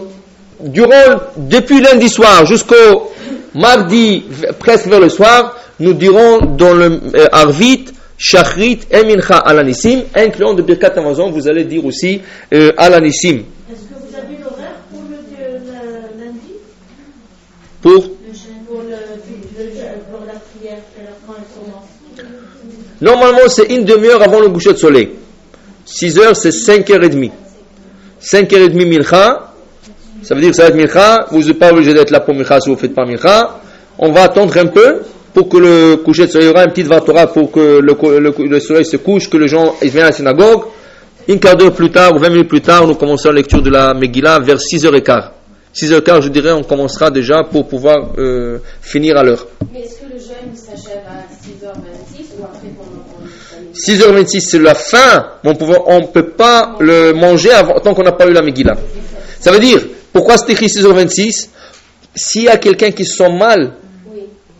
durant, depuis lundi soir jusqu'au mardi, presque vers le soir, nous dirons dans le euh, Arvit, Shachrit et Mincha Alanissim, incluant de Birkat Amazon, vous allez dire aussi euh, Alanissim. Est-ce que vous avez l'horaire pour le, lundi? Pour pour, le, pour la prière, quand elle commence Normalement, c'est une demi-heure avant le coucher de soleil. 6 heures, c'est 5 h 30 5 h 30 Mincha, Ça veut dire que ça va être Mincha, vous n'êtes pas obligé d'être là pour Mincha si vous ne faites pas Mincha. On va attendre un peu pour que le coucher de soleil, il y aura une petite Vatora pour que le, soleil se couche, que les gens viennent à la synagogue. Une quart d'heure plus tard ou 20 minutes plus tard, nous commençons la lecture de la Megillah vers 6h15. 6h15, je dirais, on commencera déjà pour pouvoir euh, finir à l'heure. Mais est-ce que le jeûne s'achève à 6h26 ou après pendant 6h26, c'est la fin, mais on ne peut pas le manger avant, tant qu'on n'a pas eu la Megillah. Ça veut dire, pourquoi c'est écrit 6h26 S'il y a quelqu'un qui se sent mal,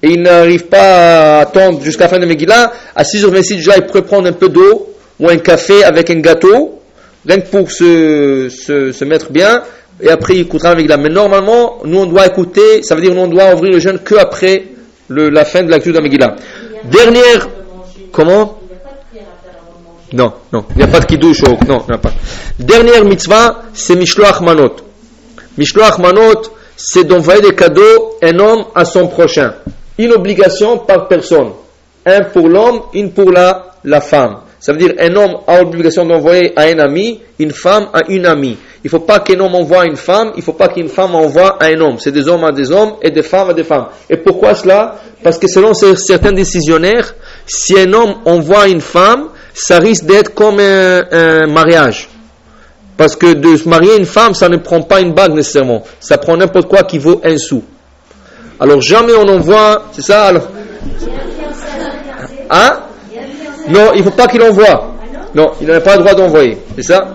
et il n'arrive pas à attendre jusqu'à la fin de Megillah, à 6h26 déjà il pourrait prendre un peu d'eau ou un café avec un gâteau, rien que pour se, se, se mettre bien, et après il écoutera la Megillah. Mais normalement, nous on doit écouter, ça veut dire nous on doit ouvrir le jeûne que après le, la fin de la lecture de la Megillah. Dernière, comment? Non, non, il n'y a pas de kiddush, non, il n'y a pas. Dernière mitzvah, c'est Mishloach Manot. Mishloach Manot, c'est d'envoyer des cadeaux un homme à son prochain une obligation par personne. Un pour l'homme, une pour la, femme. Ça veut dire un homme a l'obligation d'envoyer à un ami, une femme à une amie. Il ne faut pas qu'un homme envoie une femme, il ne faut pas qu'une femme envoie à un homme. C'est des hommes à des hommes et des femmes à des femmes. Et pourquoi cela? Parce que selon certains décisionnaires, si un homme envoie une femme, ça risque d'être comme un mariage. Parce que de se marier une femme, ça ne prend pas une bague nécessairement. Ça prend n'importe quoi qui vaut un sou. Alors jamais on envoie, c'est ça alors? Hein? Non, il ne faut pas qu'il envoie. Non, il n'a pas le droit d'envoyer. C'est ça?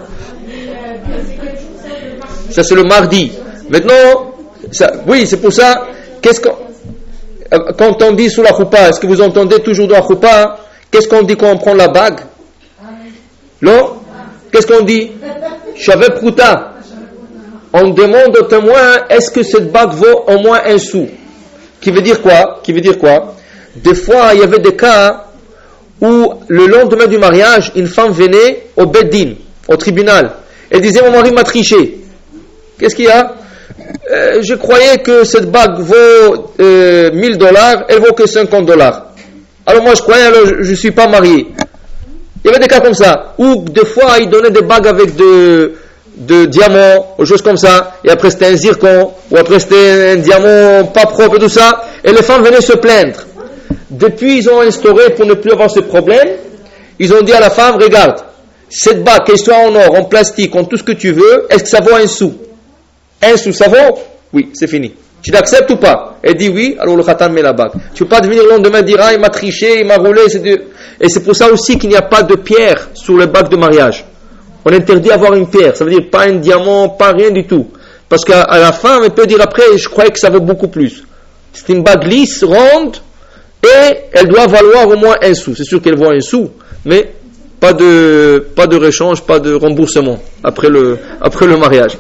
Ça c'est le mardi. Maintenant, ça, oui, c'est pour ça. Qu'est-ce qu'on quand on dit sous la choupa, est-ce que vous entendez toujours dans la choupa Qu'est-ce qu'on dit quand on prend la bague? Non? Qu'est-ce qu'on dit? Chavet Prouta. On demande au témoin est-ce que cette bague vaut au moins un sou? Qui veut dire quoi? Qui veut dire quoi? Des fois, il y avait des cas où le lendemain du mariage, une femme venait au Beddin, au tribunal, et disait Mon mari m'a triché. Qu'est-ce qu'il y a? Euh, Je croyais que cette bague vaut 1000 euh, dollars, elle vaut que 50 dollars. Alors moi je croyais, alors je ne suis pas marié. Il y avait des cas comme ça, où des fois il donnait des bagues avec de, de diamants, ou choses comme ça, et après c'était un zircon, ou après c'était un diamant pas propre et tout ça, et les femmes venaient se plaindre. Depuis, ils ont instauré, pour ne plus avoir ce problème, ils ont dit à la femme, regarde, cette bague, qu'elle soit en or, en plastique, en tout ce que tu veux, est-ce que ça vaut un sou? Un sou, ça vaut? Oui, c'est fini. Tu l'acceptes ou pas Elle dit oui, alors le khatan met la bague. Tu ne peux pas venir le lendemain dire, ah, il m'a triché, il m'a roulé, et c'est pour ça aussi qu'il n'y a pas de pierre sur le bague de mariage. On interdit d'avoir une pierre, ça veut dire pas un diamant, pas rien du tout. Parce qu'à la fin, on peut dire après, je croyais que ça vaut beaucoup plus. C'est une bague lisse, ronde, et elle doit valoir au moins un sou. C'est sûr qu'elle vaut un sou, mais pas de, pas de réchange, pas de remboursement après le, après le mariage.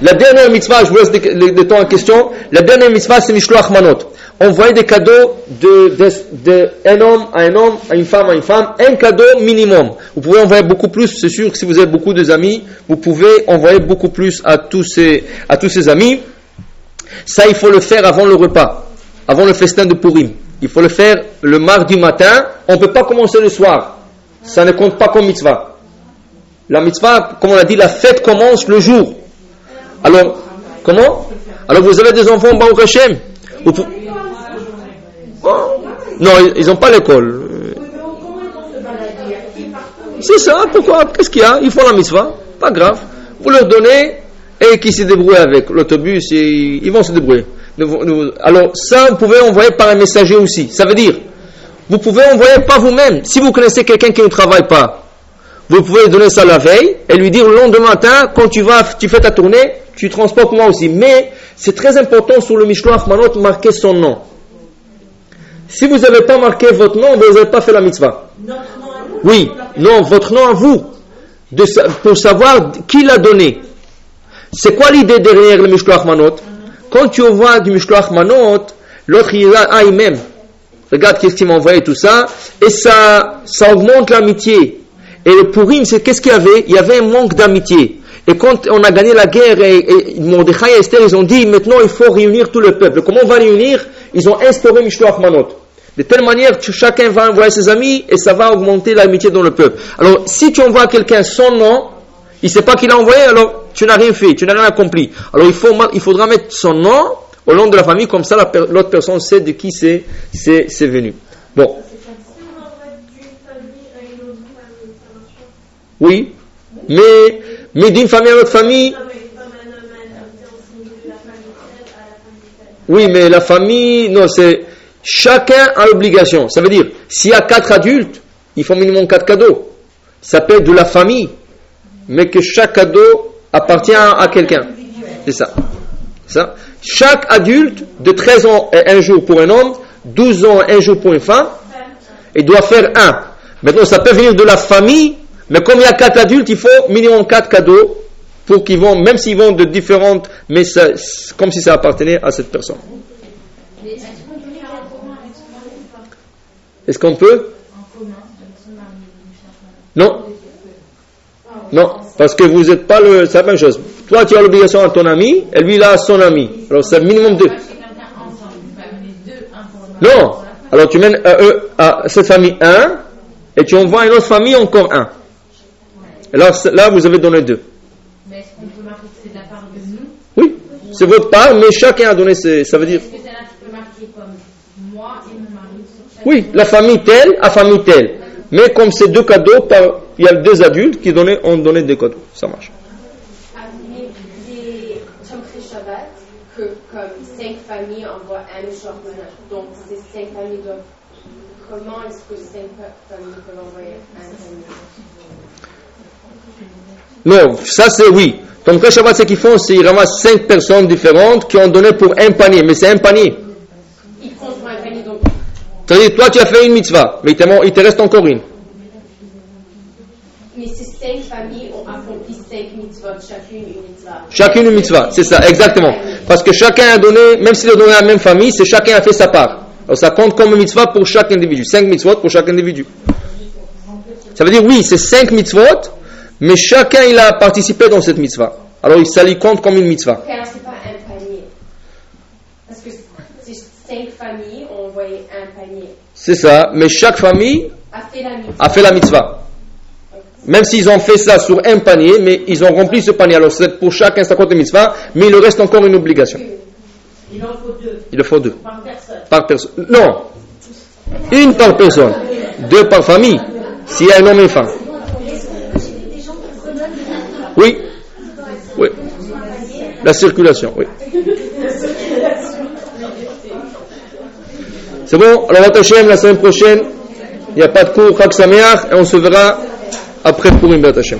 La dernière mitzvah, je vous laisse le, temps en question. La dernière mitzvah, c'est Mishloach Manot envoyer des cadeaux de, de, un homme à un homme, à une femme à une femme, un cadeau minimum. Vous pouvez envoyer beaucoup plus, c'est sûr que si vous avez beaucoup d'amis, vous pouvez envoyer beaucoup plus à tous ces, à tous ces amis. Ça, il faut le faire avant le repas, avant le festin de Purim. Il faut le faire le mardi matin. On ne peut pas commencer le soir. Ça ne compte pas comme mitzvah. La mitzvah, comme on a dit, la fête commence le jour. Alors, comment Alors vous avez des enfants, Baruch Hashem. Vous, non, ils n'ont pas l'école. C'est ça, pourquoi Qu'est-ce qu'il y a Ils font la mitzvah, pas grave. Vous leur donnez et qui se débrouillent avec l'autobus, ils vont se débrouiller. Alors ça, vous pouvez envoyer par un messager aussi. Ça veut dire, vous pouvez envoyer pas vous-même. Si vous connaissez quelqu'un qui ne travaille pas, vous pouvez donner ça la veille et lui dire le lendemain matin, quand tu vas, tu fais ta tournée, tu transportes moi aussi. Mais c'est très important sur le Mishloach Manot marquer son nom. Si vous n'avez pas marqué votre nom, vous n'avez pas fait la mitzvah. Oui, non, votre nom à vous. pour savoir qui l'a donné. C'est quoi l'idée derrière le Mishloach Manot Quand tu envoies du Mishloach Manot, l'autre il a ah, il m'aime. Regarde qu'est-ce qu'il m'a envoyé, tout ça. Et ça, ça augmente l'amitié. Et le Purim, c'est qu'est-ce qu'il y avait? Il y avait un manque d'amitié. Et quand on a gagné la guerre, et, et et Esther, ils ont dit, maintenant il faut réunir tout le peuple. Comment on va réunir? Ils ont instauré Mishloach Manot. De telle manière que chacun va envoyer ses amis et ça va augmenter l'amitié dans le peuple. Alors, si tu envoies quelqu'un son nom, Il sait pas qu'il a envoyé, alors tu n'as rien fait, tu n'as rien accompli. Alors il, faut, il faudra mettre son nom au nom de la famille, comme ça l'autre personne sait de qui c'est venu. Bon. Oui, mais, mais d'une famille à l'autre famille. Oui, mais la famille, non, c'est chacun a l'obligation. Ça veut dire, s'il y a quatre adultes, il faut minimum quatre cadeaux. Ça peut être de la famille, mais que chaque cadeau appartient à quelqu'un. C'est ça. ça. Chaque adulte de 13 ans et un jour pour un homme, 12 ans et un jour pour une femme, il doit faire un. Maintenant, ça peut venir de la famille, mais comme il y a quatre adultes, il faut minimum quatre cadeaux pour qu'ils vont, même s'ils vont de différentes, mais comme si ça appartenait à cette personne. Est-ce qu'on peut Non. Non, parce que vous n'êtes pas le. C'est la même chose. Toi, tu as l'obligation à ton ami, et lui, il a son ami. Alors, c'est minimum deux. Non. Alors, tu mènes à, eux, à cette famille un, et tu envoies à une autre famille encore un. Alors, là, vous avez donné deux. Mais est-ce qu'on peut marquer que c'est de la part de nous? Oui, c'est votre part, mais chacun a donné ses. Ça veut dire. Est-ce que là, tu peux marquer comme moi et mon mari Oui, la famille telle, la famille telle. Mais comme c'est deux cadeaux, par, il y a deux adultes qui donnaient, ont donné des cadeaux. Ça marche. Ah, mais les Shabbat, que comme cinq familles envoient un shortman, donc ces cinq familles doivent. Comment est-ce que cinq familles peuvent envoyer un famille non, ça c'est oui. Donc, Shabbat, ce qu'ils font, c'est qu'ils ramassent cinq personnes différentes qui ont donné pour un panier, mais c'est un panier. Ils font pour un panier donc. C'est-à-dire, toi tu as fait une mitzvah, mais il te, reste encore une. Mais ces cinq familles ont accompli cinq mitzvahs, chacune une mitzvah. Chacune une mitzvah, c'est ça, exactement. Parce que chacun a donné, même s'il a donné à la même famille, c'est chacun a fait sa part. Alors ça compte comme une mitzvah pour chaque individu. Cinq mitzvot pour chaque individu. Ça veut dire, oui, c'est cinq mitzvot, mais chacun il a participé dans cette mitzvah. Alors ça lui compte comme une mitzvah. alors c'est pas un panier. Parce que cinq familles ont envoyé un panier. C'est ça, mais chaque famille a fait la mitzvah. A fait la mitzvah. Même s'ils ont fait ça sur un panier, mais ils ont rempli ce panier. Alors pour chacun, ça compte une mitzvah, mais il reste encore une obligation. Il en faut deux. Il en faut deux. Par personne. Par personne. Non. Une par personne. Deux par famille. S'il y a un homme et une femme. Oui. Oui. La circulation, oui. C'est bon Alors, Batachem, la semaine prochaine, il n'y a pas de cours, et on se verra après pour une Batachem.